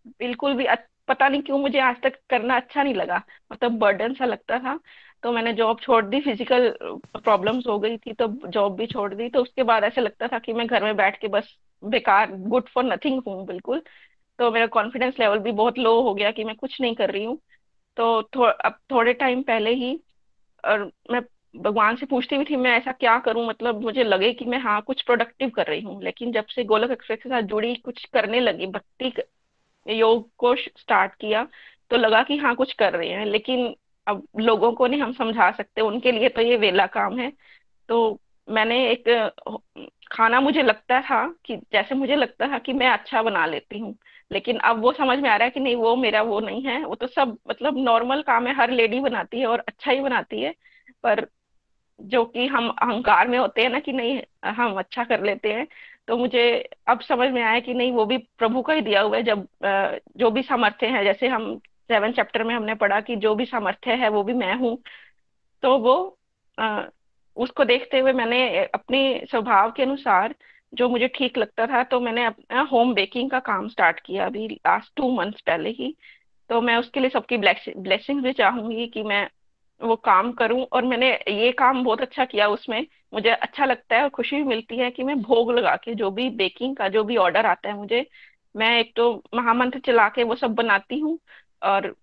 बिल्कुल भी पता नहीं क्यों मुझे आज तक करना अच्छा नहीं लगा। मतलब बर्डन सा लगता था। तो मैंने जॉब छोड़ दी फ़िज़िकल प्रॉब्लम्स हो गई थी तो जॉब भी छोड़ दी तो उसके बाद ऐसे लगता था कि मैं घर में बैठ के बस बेकार गुड फॉर नथिंग हूँ बिल्कुल। तो मेरा कॉन्फिडेंस लेवल भी बहुत लो हो गया कि मैं कुछ नहीं कर रही हूँ। तो थो, अब थोड़े टाइम पहले ही और मैं भगवान से पूछती भी थी मैं ऐसा क्या करूँ मतलब मुझे लगे कि मैं हाँ कुछ प्रोडक्टिव कर रही हूँ। लेकिन जब से गोलक एक्सप्रेस के साथ जुड़ी कुछ करने लगी भक्ति योग को स्टार्ट किया तो लगा कि हाँ कुछ कर रहे हैं। लेकिन अब लोगों को नहीं हम समझा सकते, उनके लिए तो ये वेला काम है। तो मैंने एक, खाना मुझे लगता था कि, जैसे मुझे लगता था कि मैं अच्छा बना लेती हूँ, लेकिन अब वो समझ में आ रहा है कि नहीं, वो मेरा वो नहीं है। वो तो सब मतलब नॉर्मल काम है, हर लेडी बनाती है और अच्छा ही बनाती है, पर जो कि हम अहंकार में होते हैं ना कि नहीं, हम अच्छा कर लेते हैं तो मुझे अब समझ में आया कि नहीं, वो भी प्रभु का ही दिया हुआ है, जब जो भी सामर्थ्य है, जैसे हम सेवन चैप्टर में हमने पढ़ा कि जो भी सामर्थ्य है वो भी मैं हूँ। तो वो आ, उसको देखते हुए मैंने अपने स्वभाव के अनुसार जो मुझे ठीक लगता था तो मैंने अपना होम बेकिंग का काम स्टार्ट किया अभी लास्ट टू मंथ्स पहले ही। तो मैं उसके लिए सबकी ब्लेसिंग भी चाहूँगी कि मैं वो काम करूँ। और मैंने ये काम बहुत अच्छा किया उसमें। मुझे अच्छा लगता है और खुशी भी मिलती है कि मैं भोग लगा के जो भी बेकिंग का जो भी ऑर्डर आता है मुझे मैं एक तो महामंत्र चला के वो सब बनाती हूँ। और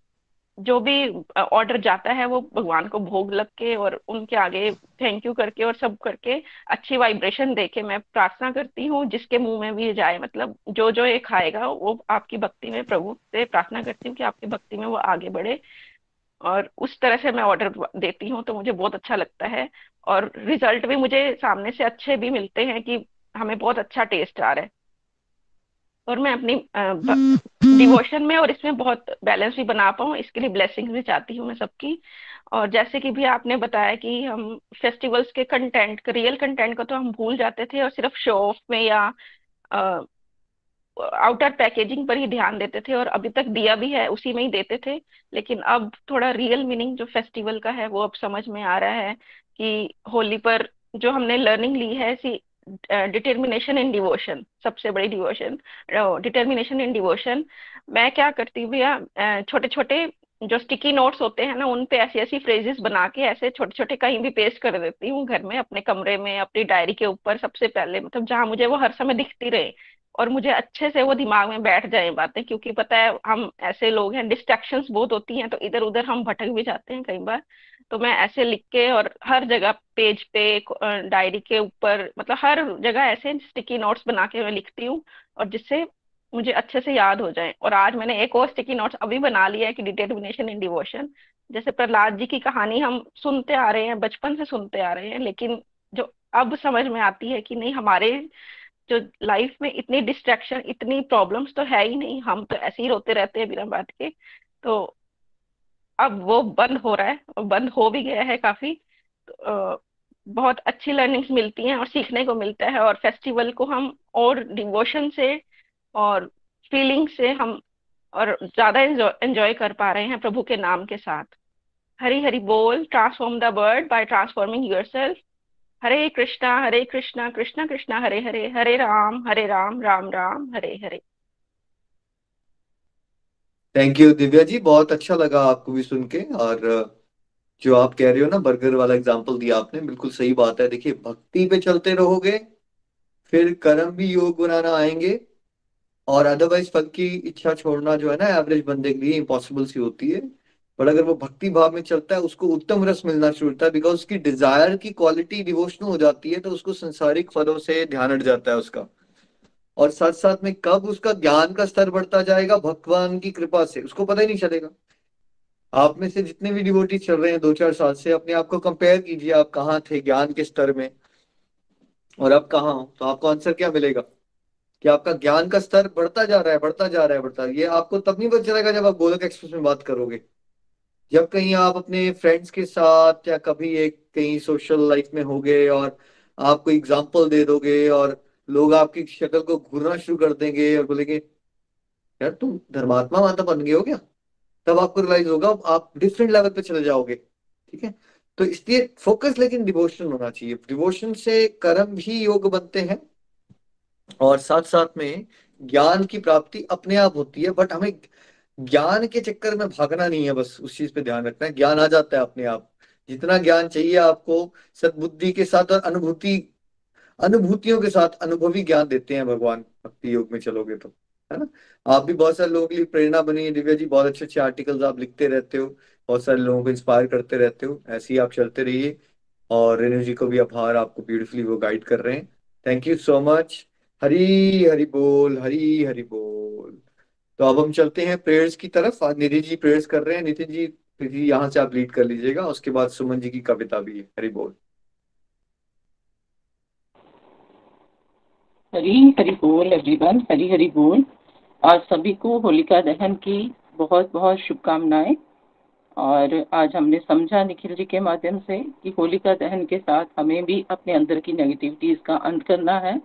जो भी ऑर्डर जाता है वो भगवान को भोग लग के और उनके आगे थैंक यू करके और सब करके अच्छी वाइब्रेशन दे के मैं प्रार्थना करती हूँ, जिसके मुँह में भी जाए। मतलब जो जो ये खाएगा, वो आपकी भक्ति में प्रभु से प्रार्थना करती हूँ कि आपकी भक्ति में वो आगे बढ़े। और उस तरह से मैं ऑर्डर देती हूँ तो मुझे बहुत अच्छा लगता है। और रिज़ल्ट भी मुझे सामने से अच्छे भी मिलते हैं कि हमें बहुत अच्छा टेस्ट आ रहा है। और मैं अपनी डिवोशन में और इसमें बहुत बैलेंस भी बना पाऊँ इसके लिए ब्लेसिंग भी चाहती हूँ मैं सबकी। और जैसे कि भी आपने बताया कि हम फेस्टिवल्स के कंटेंट रियल कंटेंट को तो हम भूल जाते थे और सिर्फ़ शो ऑफ़ में या आउटर पैकेजिंग पर ही ध्यान देते थे और अभी तक दिया भी है उसी में ही देते थे। लेकिन अब थोड़ा रियल मीनिंग जो फेस्टिवल का है वो अब समझ में आ रहा है कि होली पर जो हमने लर्निंग ली है डिटर्मिनेशन इन डिवोशन सबसे बड़ी डिवोशन डिटर्मिनेशन इन डिवोशन मैं क्या करती हूँ भैया छोटे छोटे जो स्टिकी नोट्स होते हैं ना, उन पे ऐसी ऐसी फ्रेजेस बना के ऐसे छोटे छोटे कहीं भी पेस्ट कर देती हूँ घर में, अपने कमरे में, अपनी डायरी के ऊपर सबसे पहले मतलब जहाँ मुझे वो हर समय दिखती रहे और मुझे अच्छे से वो दिमाग में बैठ जाए बातें, क्योंकि पता है हम ऐसे लोग हैं डिस्ट्रैक्शंस बहुत होती हैं तो इधर उधर हम भटक भी जाते हैं कई बार। तो मैं ऐसे लिख के और हर जगह पेज पे डायरी के ऊपर मतलब हर जगह ऐसे स्टिकी नोट्स बना के मैं लिखती हूँ और जिससे मुझे अच्छे से याद हो जाए। और आज मैंने एक और स्टिकी नोट्स अभी बना लिया है कि डिटर्मिनेशन इन डिवोशन। जैसे प्रहलाद जी की कहानी हम सुनते आ रहे हैं, बचपन से सुनते आ रहे हैं, लेकिन जो अब समझ में आती है कि नहीं, हमारे जो लाइफ में इतनी डिस्ट्रैक्शन, इतनी प्रॉब्लम्स तो है ही नहीं। हम तो ऐसे ही रोते रहते हैं बिना बात के। तो अब वो बंद हो रहा है और बंद हो भी गया है काफ़ी। तो, बहुत अच्छी लर्निंग्स मिलती हैं और सीखने को मिलता है और फेस्टिवल को हम और डिवोशन से और फीलिंग से हम और ज़्यादा एंजॉय कर पा रहे हैं प्रभु के नाम के साथ। हरी हरी बोल transform the world by transforming your Hare Krishna Hare Krishna Krishna Krishna Hare Hare Hare Ram Hare Ram Ram Ram Hare Hare. Thank you Divya ji बहुत अच्छा लगा आपको भी सुन के। और, जो आप कह रहे हो ना बर्गर वाला एग्जांपल दिया आपने, बिल्कुल सही बात है। देखिए, भक्ति पे चलते रहोगे, फिर कर्म भी योग बनाना आएँगे। और अदरवाइज़ फल की इच्छा छोड़ना जो है ना एवरेज बंदे के लिए इम्पॉसिबल सी होती है। पर अगर वो भक्ति भाव में चलता है, उसको उत्तम रस मिलना शुरू होता है। बिकॉज़ उसकी डिज़ायर की क्वालिटी डिवोशनल हो जाती है तो उसको संसारिक फलों से ध्यान हट जाता है उसका। और साथ साथ में कब उसका ज्ञान का स्तर बढ़ता जाएगा भगवान की कृपा से, उसको पता ही नहीं चलेगा। आप में से जितने भी डिवोटी चल रहे हैं दो चार साल से, अपने आप को कंपेयर कीजिए आप कहाँ थे ज्ञान के स्तर में। और अब कहाँ हो तो आपको आंसर क्या मिलेगा? कि आपका ज्ञान का स्तर बढ़ता जा रहा है, बढ़ता जा रहा है, बढ़ता। ये आपको तब नहीं पता चलेगा जब आप गोलक एक्सप्रेस में बात करोगे। जब कहीं आप अपने फ्रेंड्स के साथ या कभी एक कहीं सोशल लाइफ में होगे और आपको एग्ज़ाम्पल दे दोगे और लोग आपकी शक्ल को घूरना शुरू कर देंगे और बोलेंगे, यार, तुम धर्मात्मा माता बन गए हो क्या? तब आपको रियलाइज़ होगा, आप डिफरेंट लेवल पे चले जाओगे, ठीक है? तो इसलिए फोकस लेकिन डिवोशन होना चाहिए। डिवोशन से कर्म भी योग बनते हैं और साथ साथ में ज्ञान की प्राप्ति अपने आप होती है बट हमें ज्ञान के चक्कर में भागना नहीं है, बस उस चीज़ पे ध्यान रखना है। ज्ञान आ जाता है अपने आप। जितना ज्ञान चाहिए आपको, सदबुद्धि के साथ और अनुभूति अनुभूतियों के साथ अनुभवी ज्ञान देते हैं भगवान। भक्ति योग में चलोगे तो है ना? आप भी बहुत सारे लोगों के लिए प्रेरणा बनी है। दिव्या जी, बहुत अच्छे अच्छे आर्टिकल्स आप लिखते रहते हो, बहुत सारे लोगों को इंस्पायर करते रहते हो। ऐसे ही आप चलते रहिए और रेणु जी को भी आभार, आपको ब्यूटीफुली वो गाइड कर रहे हैं। Thank you so much Hari Hari बोल, हरी हरी बोल। तो अब हम चलते हैं प्रेयर्स की तरफ़। नितिन जी प्रेयर्स कर रहे हैं। नितिन जी यहाँ से आप लीड कर लीजिएगा। उसके बाद सुमन जी की कविता भी है। हरी बोल। हरी हरी बोल एवरीवन हरी हरी बोल। आज सभी को होलिका दहन की बहुत बहुत शुभकामनाएँ। और आज हमने समझा निखिल जी के माध्यम से कि होलिका दहन के साथ हमें भी अपने अंदर की नेगेटिविटीज का अंत करना है।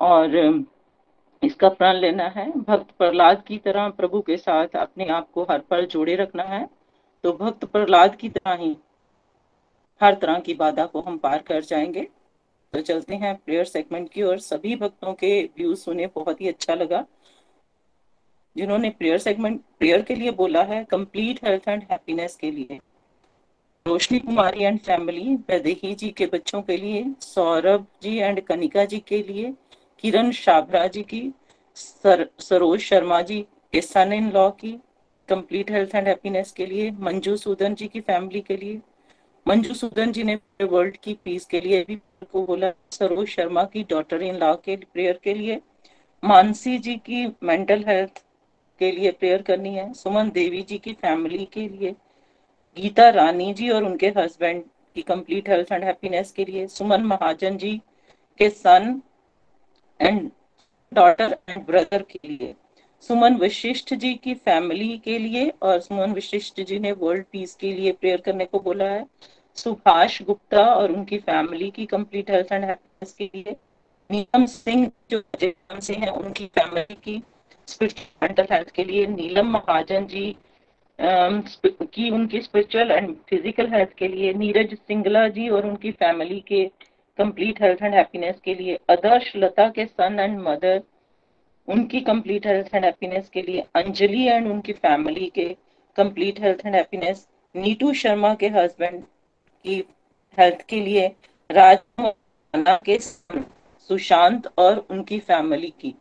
और इसका प्रण लेना है। भक्त प्रहलाद की तरह प्रभु के साथ अपने आप को हर पल जोड़े रखना है। तो भक्त प्रहलाद की तरह ही हर तरह की बाधा को हम पार कर जाएँगे। तो चलते हैं प्रेयर सेगमेंट की और सभी भक्तों के व्यूज़ सुने बहुत ही अच्छा लगा। जिन्होंने प्रेयर सेगमेंट प्रेयर के लिए बोला है कंप्लीट हेल्थ एंड हैप्पीनेस के लिए। रोशनी कुमारी एंड फैमिली वैदेही जी के बच्चों के लिए सौरभ जी एंड कनिका जी के लिए किरण शाबरा जी की सर, सरोज शर्मा जी के सन इन लॉ की कंप्लीट हेल्थ एंड हैप्पीनेस के लिए मंजू सूदन जी की फैमिली के लिए मंजू सूदन जी ने वर्ल्ड की पीस के लिए भी को बोला, सरोज शर्मा की डॉटर इन लॉ के प्रेयर के लिए, मानसी जी की मेंटल हेल्थ के लिए प्रेयर करनी है, सुमन देवी जी की फैमिली के लिए, गीता रानी जी और उनके हस्बैंड की कंप्लीट हेल्थ एंड हैप्पीनेस के लिए, सुमन महाजन जी के son and daughter and brother के लिए, सुमन वशिष्ठ जी की फैमिली के लिए और सुमन वशिष्ठ जी ने वर्ल्ड पीस के लिए प्रेयर करने को बोला है। सुभाष गुप्ता और उनकी फैमिली की कंप्लीट हेल्थ एंड हैप्पीनेस के लिए नीलम सिंह जो से हैं, उनकी फैमिली की स्पिरिचुअल मेंटल हेल्थ के लिए नीलम महाजन जी की उनकी स्पिरिचुअल एंड फ़िज़िकल हेल्थ के लिए नीरज सिंगला जी और उनकी फैमिली के कंप्लीट हेल्थ एंड हैप्पीनेस के लिए आदर्श लता के सन एंड मदर उनकी कंप्लीट हेल्थ एंड हैप्पीनेस के लिए अंजलि एंड उनकी फैमिली के complete health and happiness Neetu Sharma के हस्बैंड की हेल्थ के लिए राज के सुशांत और उनकी फैमिली की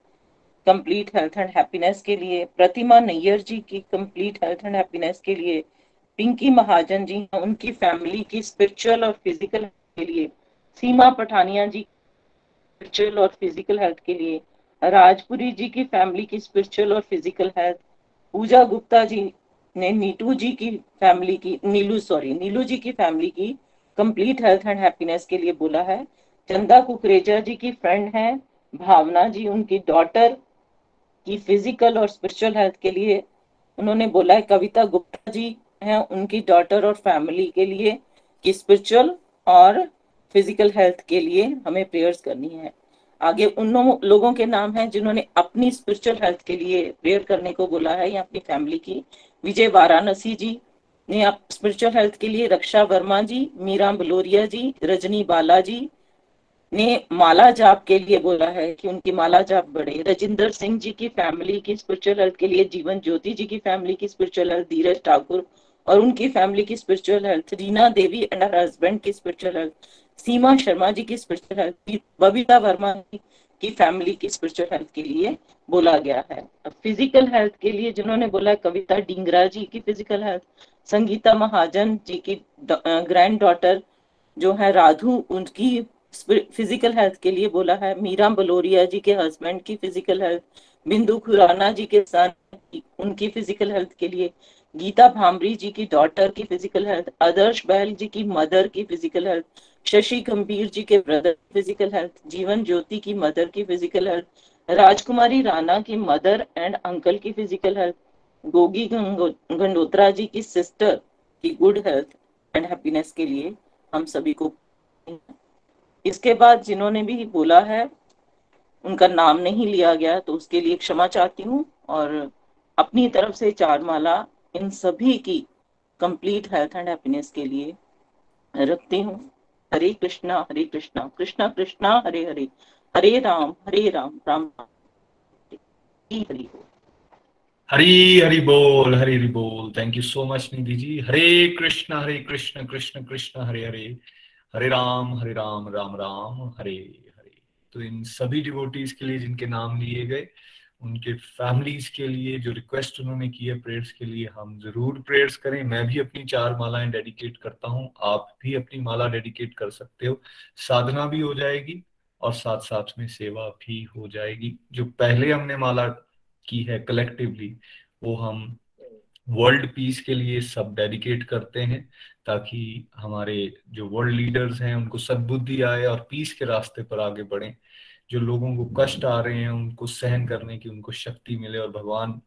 कंप्लीट हेल्थ एंड हैप्पीनेस के लिए, प्रतिमा नैयर जी की कंप्लीट हेल्थ एंड हैप्पीनेस के लिए, पिंकी महाजन जी उनकी फैमिली की स्पिरिचुअल और फ़िज़िकल के लिए, सीमा पठानिया जी स्पिरिचुअल और फ़िज़िकल हेल्थ के लिए, राजपुरी जी की फैमिली की स्पिरिचुअल और फ़िज़िकल हेल्थ, पूजा गुप्ता जी ने नीटू जी की फैमिली की, नीलू सॉरी नीलू जी की फैमिली की कंप्लीट हेल्थ एंड हैप्पीनेस के लिए बोला है। चंदा कुकरेजा जी की फ्रेंड है। भावना जी, उनकी डॉटर की फ़िज़िकल और स्पिरिचुअल हेल्थ के लिए उन्होंने बोला है। कविता गुप्ता जी हैं उनकी डॉटर और फैमिली के लिए कि स्पिरिचुअल और फ़िज़िकल हेल्थ के लिए हमें प्रेयर्स करनी है। आगे उन लोगों के नाम हैं जिन्होंने अपनी स्पिरिचुअल हेल्थ के लिए प्रेयर करने को बोला है या अपनी फैमिली की। विजय वाराणसी जी ने आप स्पिरिचुअल हेल्थ के लिए रक्षा वर्मा जी, मीरा बलोरिया जी, रजनी बाला जी ने माला जाप के लिए बोला है कि उनकी माला जाप बढ़े। रजिंदर सिंह जी की फैमिली की स्पिरिचुअल हेल्थ के लिए, जीवन ज्योति जी की फैमिली की स्पिरिचुअल हेल्थ धीरज ठाकुर और उनकी फैमिली की spiritual health Reena Devi and her husband की स्पिरिचुअल हेल्थ सीमा शर्मा जी की स्पिरिचुअल हेल्थ बबीता वर्मा की फैमिली की स्पिरिचुअल हेल्थ के लिए बोला गया है। अब फ़िज़िकल हेल्थ के लिए जिन्होंने बोला कविता डिंगरा जी की फ़िज़िकल हेल्थ संगीता महाजन जी की ग्रैंड डॉटर जो है, राधु, उनकी फ़िज़िकल हेल्थ के लिए बोला है। मीरा बलोरिया जी के हस्बैंड की फ़िज़िकल हेल्थ बिंदु खुराना जी के सन उनकी फ़िज़िकल हेल्थ के लिए गीता भामरी जी की डॉटर की फ़िज़िकल हेल्थ आदर्श बहल जी की मदर की फ़िज़िकल हेल्थ शशि गंभीर जी के brother physical health Jeevan Jyoti की मदर की फ़िज़िकल हेल्थ राजकुमारी राणा की मदर एंड अंकल की फ़िज़िकल हेल्थ गोगी गंडोत्रा जी की सिस्टर की गुड हेल्थ एंड हैप्पीनेस के लिए हम सभी को इसके बाद जिन्होंने भी बोला है, उनका नाम नहीं लिया गया तो उसके लिए क्षमा चाहती हूँ और अपनी तरफ़ से चार माला इन सभी की कंप्लीट हेल्थ एंड हैप्पीनेस के लिए रखती हूँ। हरे कृष्णा हरे कृष्णा कृष्णा कृष्णा, हरे हरे। हरे राम हरे राम राम। हरे, हरी हरी बोल, हरी हरी बोल। Thank you so much Nidhi ji Hare Krishna Hare Krishna Krishna Krishna, Hare Hare. Hare Ram Hare Ram Ram Ram, Hare Hare. तो इन सभी डिवोटीज के लिए जिनके नाम लिए गए उनके फैमिलीज़ के लिए, जो रिक्वेस्ट उन्होंने की है प्रेयर्स के लिए, हम ज़रूर प्रेयर्स करें। मैं भी अपनी चार मालाएँ डेडिकेट करता हूँ। आप भी अपनी माला डेडिकेट कर सकते हो। साधना भी हो जाएगी और साथ साथ में सेवा भी हो जाएगी। जो पहले हमने माला की है कलेक्टिवली वो हम वर्ल्ड पीस के लिए सब डेडिकेट करते हैं, ताकि हमारे जो वर्ल्ड लीडर्स हैं, उनको सद्बुद्धि आए और पीस के रास्ते पर आगे बढ़े। जो लोगों को कष्ट आ रहे हैं, उनको सहन करने की, उनको शक्ति मिले और भगवान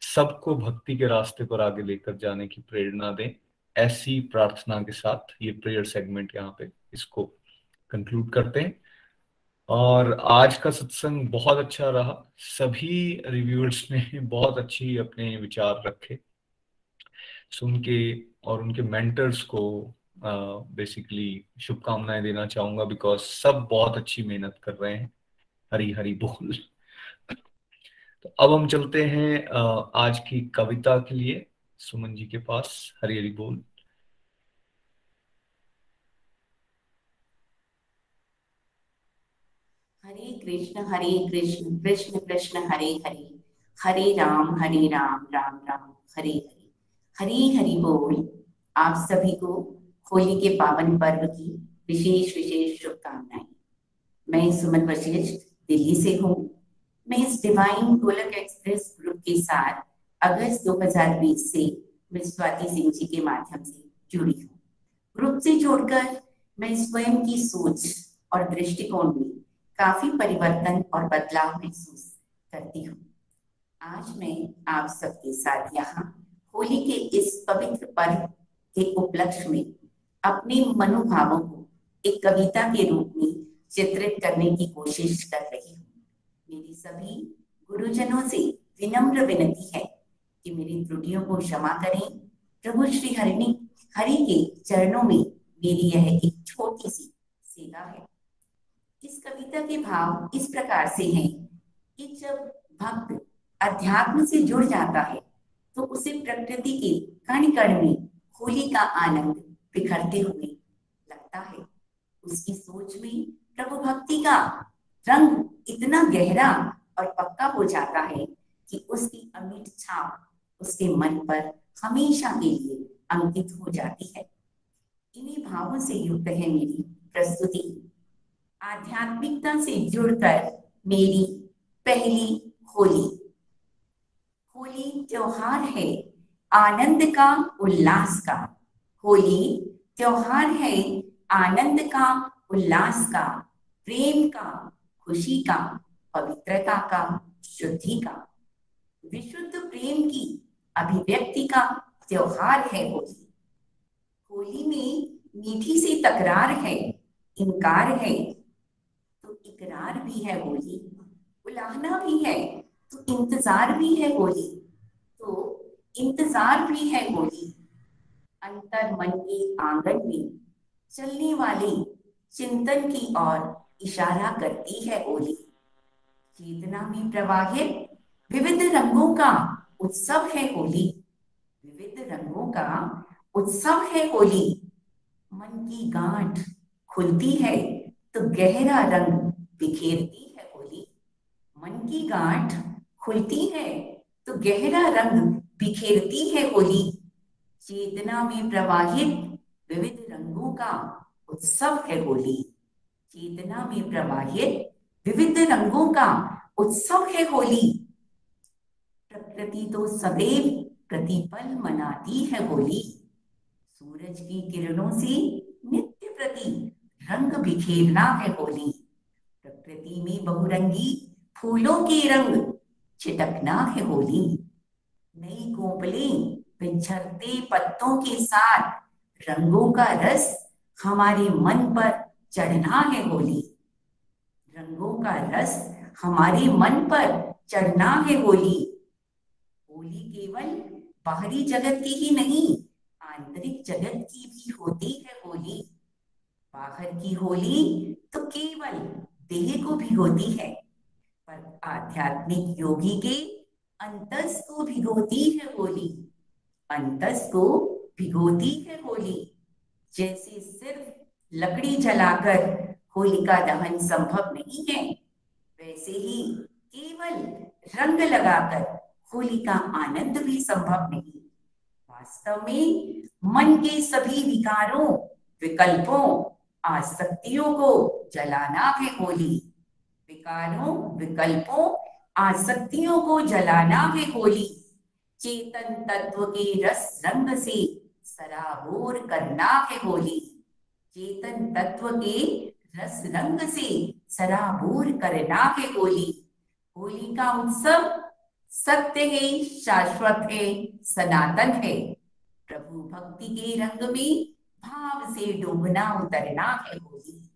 सबको भक्ति के रास्ते पर आगे लेकर जाने की प्रेरणा दें। ऐसी प्रार्थना के साथ ये प्रेयर सेगमेंट यहाँ पे इसको कंक्लूड करते हैं। और आज का सत्संग बहुत अच्छा रहा। सभी रिव्यूअर्स ने बहुत अच्छी अपने विचार रखे। सुन के और उनके मेंटर्स को बेसिकली शुभकामनाएँ देना चाहूँगा बिकॉज़ सब बहुत अच्छी मेहनत कर रहे हैं। हरी हरी बोल तो अब हम चलते हैं आज की कविता के लिए, सुमन जी के पास, हरी हरी बोल। हरे कृष्ण हरे कृष्ण कृष्ण कृष्ण, हरे हरे। हरे राम हरे राम राम राम, हरे हरे। हरी हरि बोल, आप सभी को होली के पावन पर्व की विशेष विशेष शुभकामनाएँ। मैं सुमन वशिष्ठ दिल्ली से हूँ। मैं इस डिवाइन गोलक एक्सप्रेस ग्रुप के साथ अगस्त 2020 से मिस स्वाति सिंह जी के माध्यम से जुड़ी हूँ। ग्रुप से जोड़कर मैं स्वयं की सोच और दृष्टिकोण में काफ़ी परिवर्तन और बदलाव महसूस करती हूँ। आज मैं आप सबके साथ यहाँ होली के इस पवित्र पर्व के उपलक्ष्य में अपने मनोभावों को एक कविता के रूप में चित्रित करने की कोशिश कर रही हूँ। मेरी सभी गुरुजनों से विनम्र विनती है कि मेरी त्रुटियों को क्षमा करें। प्रभु श्री हरिणी, हरि के चरणों में मेरी यह एक छोटी सी सेवा है। इस कविता के भाव इस प्रकार से हैं कि जब भक्त अध्यात्म से जुड़ जाता है तो उसे प्रकृति के कण कण में होली का आनंद बिखरते हुए लगता है। उसकी सोच में प्रभु भक्ति का रंग इतना गहरा और पक्का हो जाता है कि उसकी अमिट छाप उसके मन पर हमेशा के लिए अंकित हो जाती है। इन्हीं भावों से युक्त है मेरी प्रस्तुति। आध्यात्मिकता से जुड़कर मेरी पहली होली। होली त्योहार है आनंद का, उल्लास का। होली त्योहार है आनंद का, उल्लास का, प्रेम का, खुशी का, पवित्रता का, शुद्धि का। विशुद्ध प्रेम की अभिव्यक्ति का त्योहार है होली होली में मीठी सी तकरार है, इनकार है। तो इकरार भी है होली उलाहना भी है तो इंतज़ार भी है होली तो इंतज़ार भी है होली। अंतर मन के आँगन में चलने वाले चिंतन की ओर इशारा करती है होली चेतना में प्रवाहित विविध रंगों का उत्सव है होली विविध रंगों का उत्सव है होली मन की गांठ खुलती है तो गहरा रंग बिखेरती है होली मन की गांठ खुलती है तो गहरा रंग बिखेरती है होली चेतना में प्रवाहित विविध रंगों का उत्सव है होली। चेतना में प्रवाहित विविध रंगों का उत्सव है होली। प्रकृति तो सदैव प्रतिपल मनाती है होली। सूरज की किरणों से नित्य प्रति रंग बिखेरना है होली। प्रकृति में बहुरंगी फूलों के रंग छिटकना है होली। नई कोपले बिछड़ते पत्तों के साथ रंगों का रस हमारे मन पर चढ़ना है होली। रंगों का रस हमारे मन पर चढ़ना है होली। होली केवल बाहरी जगत की ही नहीं, आंतरिक जगत की भी होती है होली। बाहर की होली तो केवल देह को भी होती है, पर आध्यात्मिक योगी के अंतस को भिगोती है होली। अंतस को भिगोती है होली, जैसे सिर्फ़ लकड़ी जलाकर होलिका दहन संभव नहीं है, वैसे ही केवल रंग लगाकर होली का आनंद भी संभव नहीं। वास्तव में मन के सभी विकारों, विकल्पों, आसक्तियों को जलाना है होली। विकारों, विकल्पों, आसक्तियों को जलाना है होली। चेतन तत्व के रस रंग से सराबोर करना है होली। चेतन तत्व के रस रंग से सराबोर करना है होली। होली का उत्सव सत्य है, शाश्वत है, सनातन है। प्रभु भक्ति के रंग में भाव से डूबना, उतरना है होली।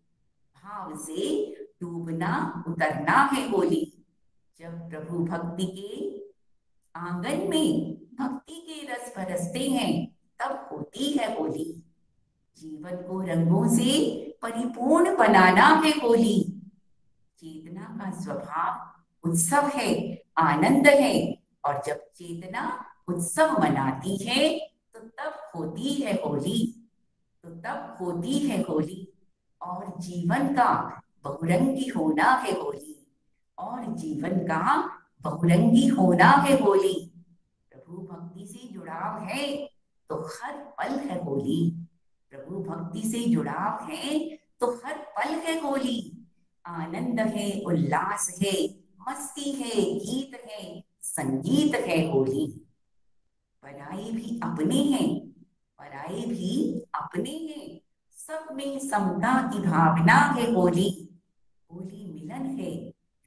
भाव से डूबना, उतरना है होली। जब प्रभु भक्ति के आँगन में भक्ति के रस बरसते हैं तब होती है होली। जीवन को रंगों से परिपूर्ण बनाना है होली। चेतना का स्वभाव उत्सव है, आनंद है, और जब चेतना उत्सव मनाती है तो तब होती है होली। तो तब होती है होली, और जीवन का बहुरंगी होना है होली। और जीवन का बहुरंगी होना है होली। प्रभु भक्ति से जुड़ाव है। तो हर पल है होली। प्रभु भक्ति से जुड़ाव है तो हर पल है होली। आनंद है, उल्लास है, मस्ती है, गीत है, संगीत है होली। पराई भी अपने हैं पराई भी अपने हैं। सब में समता की भावना है होली। होली मिलन है,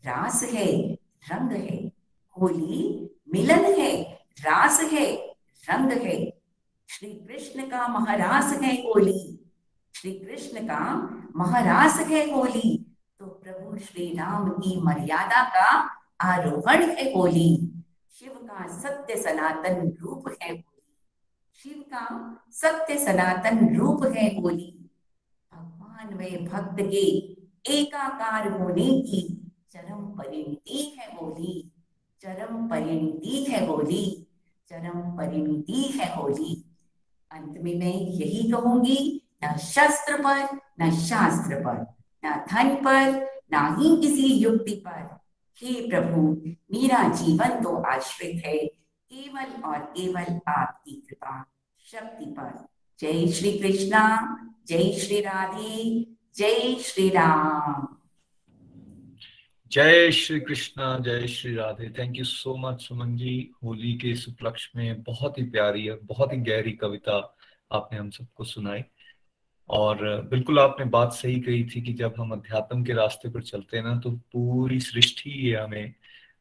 रास है, रंग है। होली मिलन है, रास है, रंग है। श्री कृष्ण का महारास है होली। श्री कृष्ण का महारास है होली। तो प्रभु श्री राम की मर्यादा का आरोहण है होली। शिव का सत्य सनातन रूप है होली। शिव का सत्य सनातन रूप है होली। भगवान व भक्त के एकाकार होने की चरम परिणति है होली। चरम परिणति है होली। चरम परिणति है होली। अंत में मैं यही कहूँगी, न शस्त्र पर, न शास्त्र पर, न धन पर, न ही किसी युक्ति पर। हे प्रभु, मेरा जीवन तो आश्रित है, केवल और केवल आपकी कृपा, शक्ति पर। जय श्री कृष्णा, जय श्री राधे, जय श्री राम। जय श्री कृष्णा, जय Shri Radhe. Thank you so much Suman ji. Holi के इस उपलक्ष्य में बहुत ही प्यारी और बहुत ही गहरी कविता आपने हम सबको सुनाई। और बिल्कुल आपने बात सही कही थी कि जब हम अध्यात्म के रास्ते पर चलते हैं ना तो पूरी सृष्टि हमें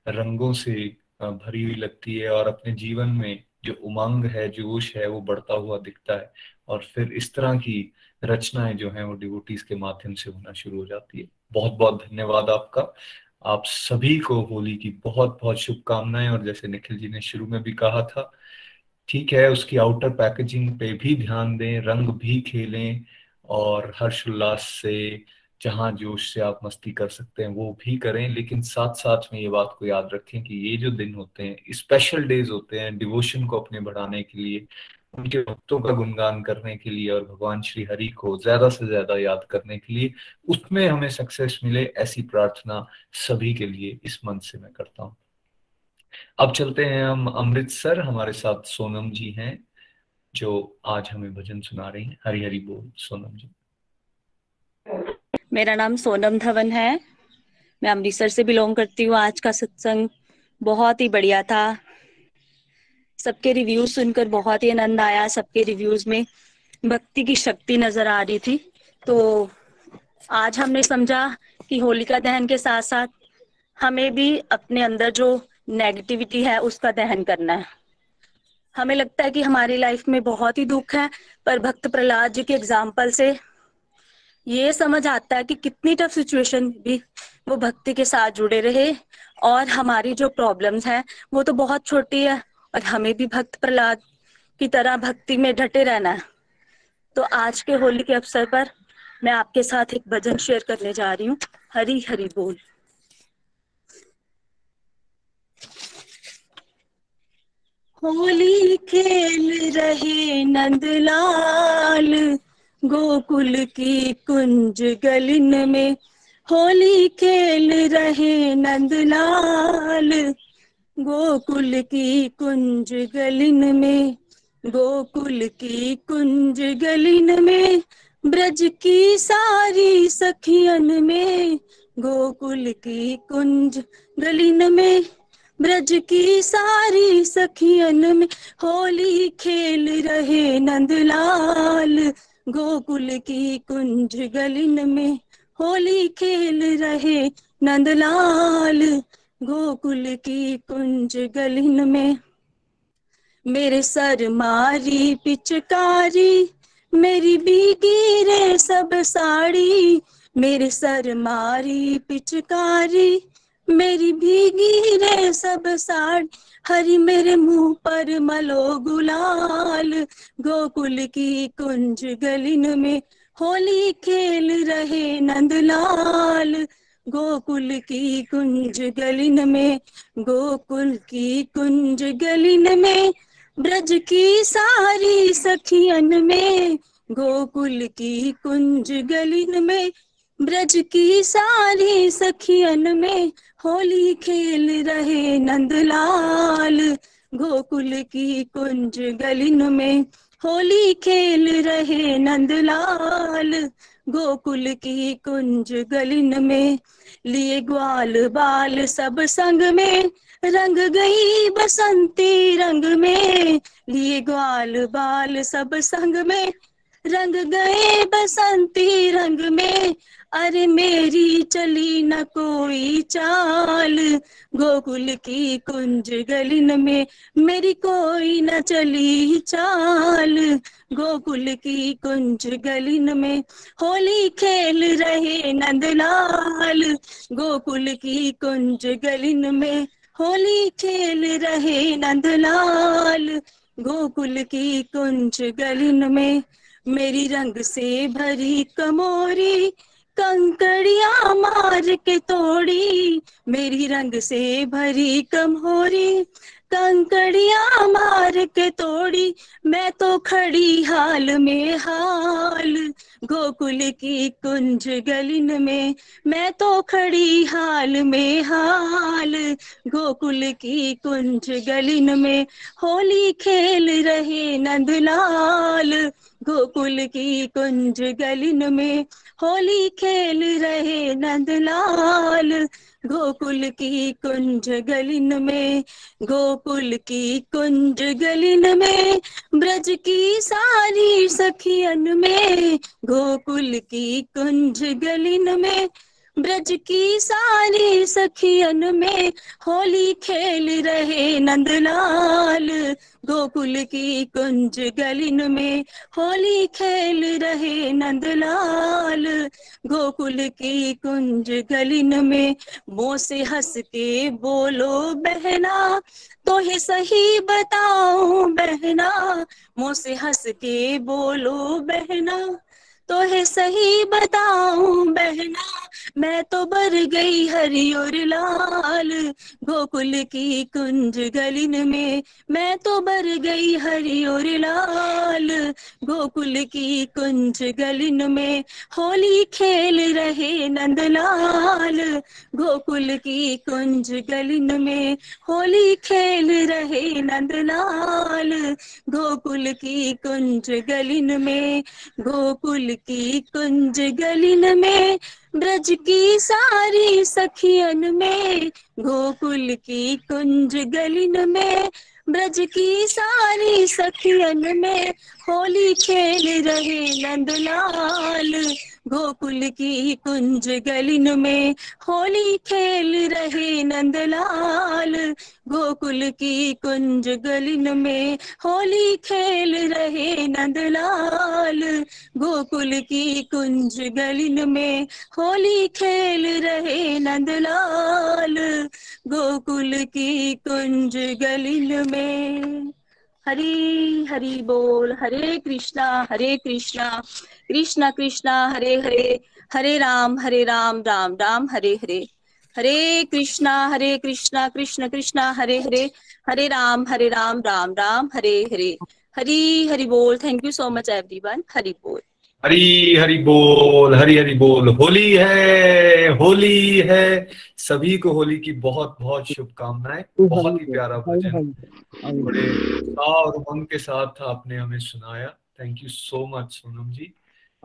रंगों से भरी हुई लगती है और अपने जीवन में जो उमंग है, जोश है, वो बढ़ता हुआ दिखता है और फिर इस तरह की रचनाएँ जो है, वो डिवोटीज के माध्यम से होना शुरू हो जाती है। बहुत बहुत धन्यवाद आपका। आप सभी को होली की बहुत बहुत शुभकामनाएँ, और जैसे निखिल जी ने शुरू में भी कहा था, ठीक है, उसकी आउटर पैकेजिंग पे भी ध्यान दें, रंग भी खेलें, और हर्षोल्लास से, जहाँ जोश से आप मस्ती कर सकते हैं, वो भी करें, लेकिन साथ साथ में ये बात को याद रखें कि ये जो दिन होते हैं स्पेशल डेज़ होते हैं डिवोशन को अपने बढ़ाने के लिए उनके भक्तों का गुणगान करने के लिए और भगवान श्री हरि को ज़्यादा से ज़्यादा याद करने के लिए उसमें हमें सक्सेस मिले ऐसी प्रार्थना सभी के लिए इस मन से मैं करता हूँ। अब चलते हैं हम अमृतसर। हमारे साथ सोनम जी हैं, जो आज हमें भजन सुना रही हैं। हरी हरी बोल, सोनम जी। मेरा नाम सोनम धवन है। मैं अमृतसर से बिलोंग करती हूँ। आज का सत्संग बहुत ही बढ़िया था। सबके रिव्यूज़ सुनकर बहुत ही आनंद आया, सबके रिव्यूज़ में भक्ति की शक्ति नज़र आ रही थी। तो आज हमने समझा कि होलिका दहन के साथ साथ हमें भी अपने अंदर जो नेगेटिविटी है, उसका दहन करना है। हमें लगता है कि हमारी लाइफ में बहुत ही दुख है, पर भक्त प्रहलाद जी के एग्ज़ाम्पल से ये समझ आता है कि कितनी टफ सिचुएशन भी वो भक्ति के साथ जुड़े रहे और हमारी जो प्रॉब्लम्स हैं, वो तो बहुत छोटी है और हमें भी भक्त प्रहलाद की तरह भक्ति में डटे रहना है। तो आज के होली के अवसर पर मैं आपके साथ एक भजन शेयर करने जा रही हूँ। हरी हरी बोल। होली खेल रहे नंदलाल, गोकुल की कुंज गलिन में। होली खेल रहे नंदलाल गोकुल की कुंज गलिन में, गोकुल की कुंज गलिन में, ब्रज की सारी सखियन में, गोकुल की कुंज गलिन में, ब्रज की सारी सखियन में, होली खेल रहे नंदलाल, गोकुल की कुंज गलिन में, होली खेल रहे नंदलाल। गोकुल की कुंज गलिन में। मेरे सर मारी पिचकारी, मेरी बीगी रे सब साड़ी। मेरे सर मारी पिचकारी, मेरी भीगी रे सब साड़ी। हरी मेरे मुँह पर मलो गुलाल, गोकुल की कुंज गलिन में। होली खेल रहे नंदलाल गोकुल की कुंज गलिन में, गोकुल की कुंज गलिन में, ब्रज की सारी सखियन में, गोकुल की कुंज गलिन में, ब्रज की सारी सखियन में, होली खेल रहे नंदलाल, गोकुल की कुंज गलिन में, होली खेल रहे नंदलाल गोकुल की कुंज गलिन में, लिए ग्वाल बाल सब संग में, रंग गई बसंती रंग में, लिए ग्वाल बाल सब संग में, रंग गए बसंती रंग में अरे मेरी चली न कोई चाल, गोकुल की कुंज गलिन में मेरी कोई न चली चाल, गोकुल की कुंज गलिन में होली खेल रहे नंदलाल, गोकुल की कुंज गलिन में होली खेल रहे नंदलाल, गोकुल की कुंज गलिन में मेरी रंग से भरी कमोरी कंकड़िया मार के तोड़ी, मेरी रंग से भरी कमोरी कंकड़िया मार के तोड़ी, मैं तो खड़ी हाल में हाल। गोकुल की कुंज गलिन में, मैं तो खड़ी हाल में हाल। गोकुल की कुंज गलिन में, होली खेल रहे नंदलाल गोकुल की कुंज गलिन में होली खेल रहे नंदलाल। गोकुल की कुंज गलिन में, गोकुल की कुंज गलिन में, ब्रज की सारी सखियन में, गोकुल की कुंज गलिन में ब्रज की सारी सखियन में होली खेल रहे नंदलाल। गोकुल की कुंज गलिन में होली खेल रहे नंदलाल। गोकुल की कुंज गलिन में मुँह से हंस के बोलो, बहना तो ही सही बताओ बहना। मुँह से हंस के बोलो, बहना तो है सही बताऊँ, बहना। मैं तो बर गई हरी और लाल, गोकुल की कुंज गलिन में। मैं तो बर गई हरी और लाल, गोकुल की कुंज गलिन में। होली खेल रहे नंदलाल गोकुल की कुंज गलिन में। होली खेल रहे नंदलाल गोकुल की कुंज गलिन में। गोकुल की कुंज गलिन में। ब्रज की सारी सखियन में, गोकुल की कुंज गलिन में, ब्रज की सारी सखियन में, होली खेल रहे नंदलाल। गोकुल की कुंज गलिन में होली खेल रहे नंदलाल। गोकुल की कुंज गलिन में होली खेल रहे नंदलाल। गोकुल की कुंज गलिन में होली खेल रहे नंदलाल। गोकुल की कुंज गलिन में हरी हरी बोल, हरे कृष्णा हरे कृष्णा। कृष्णा कृष्णा, हरे हरे हरे राम हरे राम राम राम, हरे हरे। हरे कृष्णा हरे कृष्णा, कृष्ण, कृष्णा, हरे हरे। हरे राम हरे राम राम राम, हरे हरे। हरी, हरि बोल। Thank you so much everyone Hari बोल। हरी हरी बोल, हरी हरी बोल। होली है होली है। सभी को होली की बहुत बहुत शुभकामनाएँ। बहुत ही प्यारा भजन। बड़े और उमंग के साथ आपने हमें सुनाया। Thank you so much Sonam ji.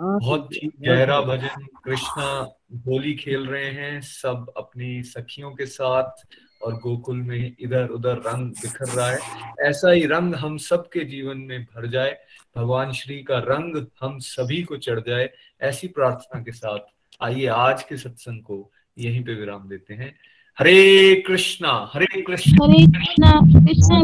बहुत ही गहरा भजन। कृष्णा होली खेल रहे हैं सब अपनी सखियों के साथ और गोकुल में इधर उधर रंग बिखर रहा है। ऐसा ही रंग हम सबके जीवन में भर जाए। भगवान श्री का रंग हम सभी को चढ़ जाए ऐसी प्रार्थना के साथ आइए आज के सत्संग को यहीं पे विराम देते हैं। हरे कृष्णा हरे कृष्णा। हरे कृष्णा कृष्णा।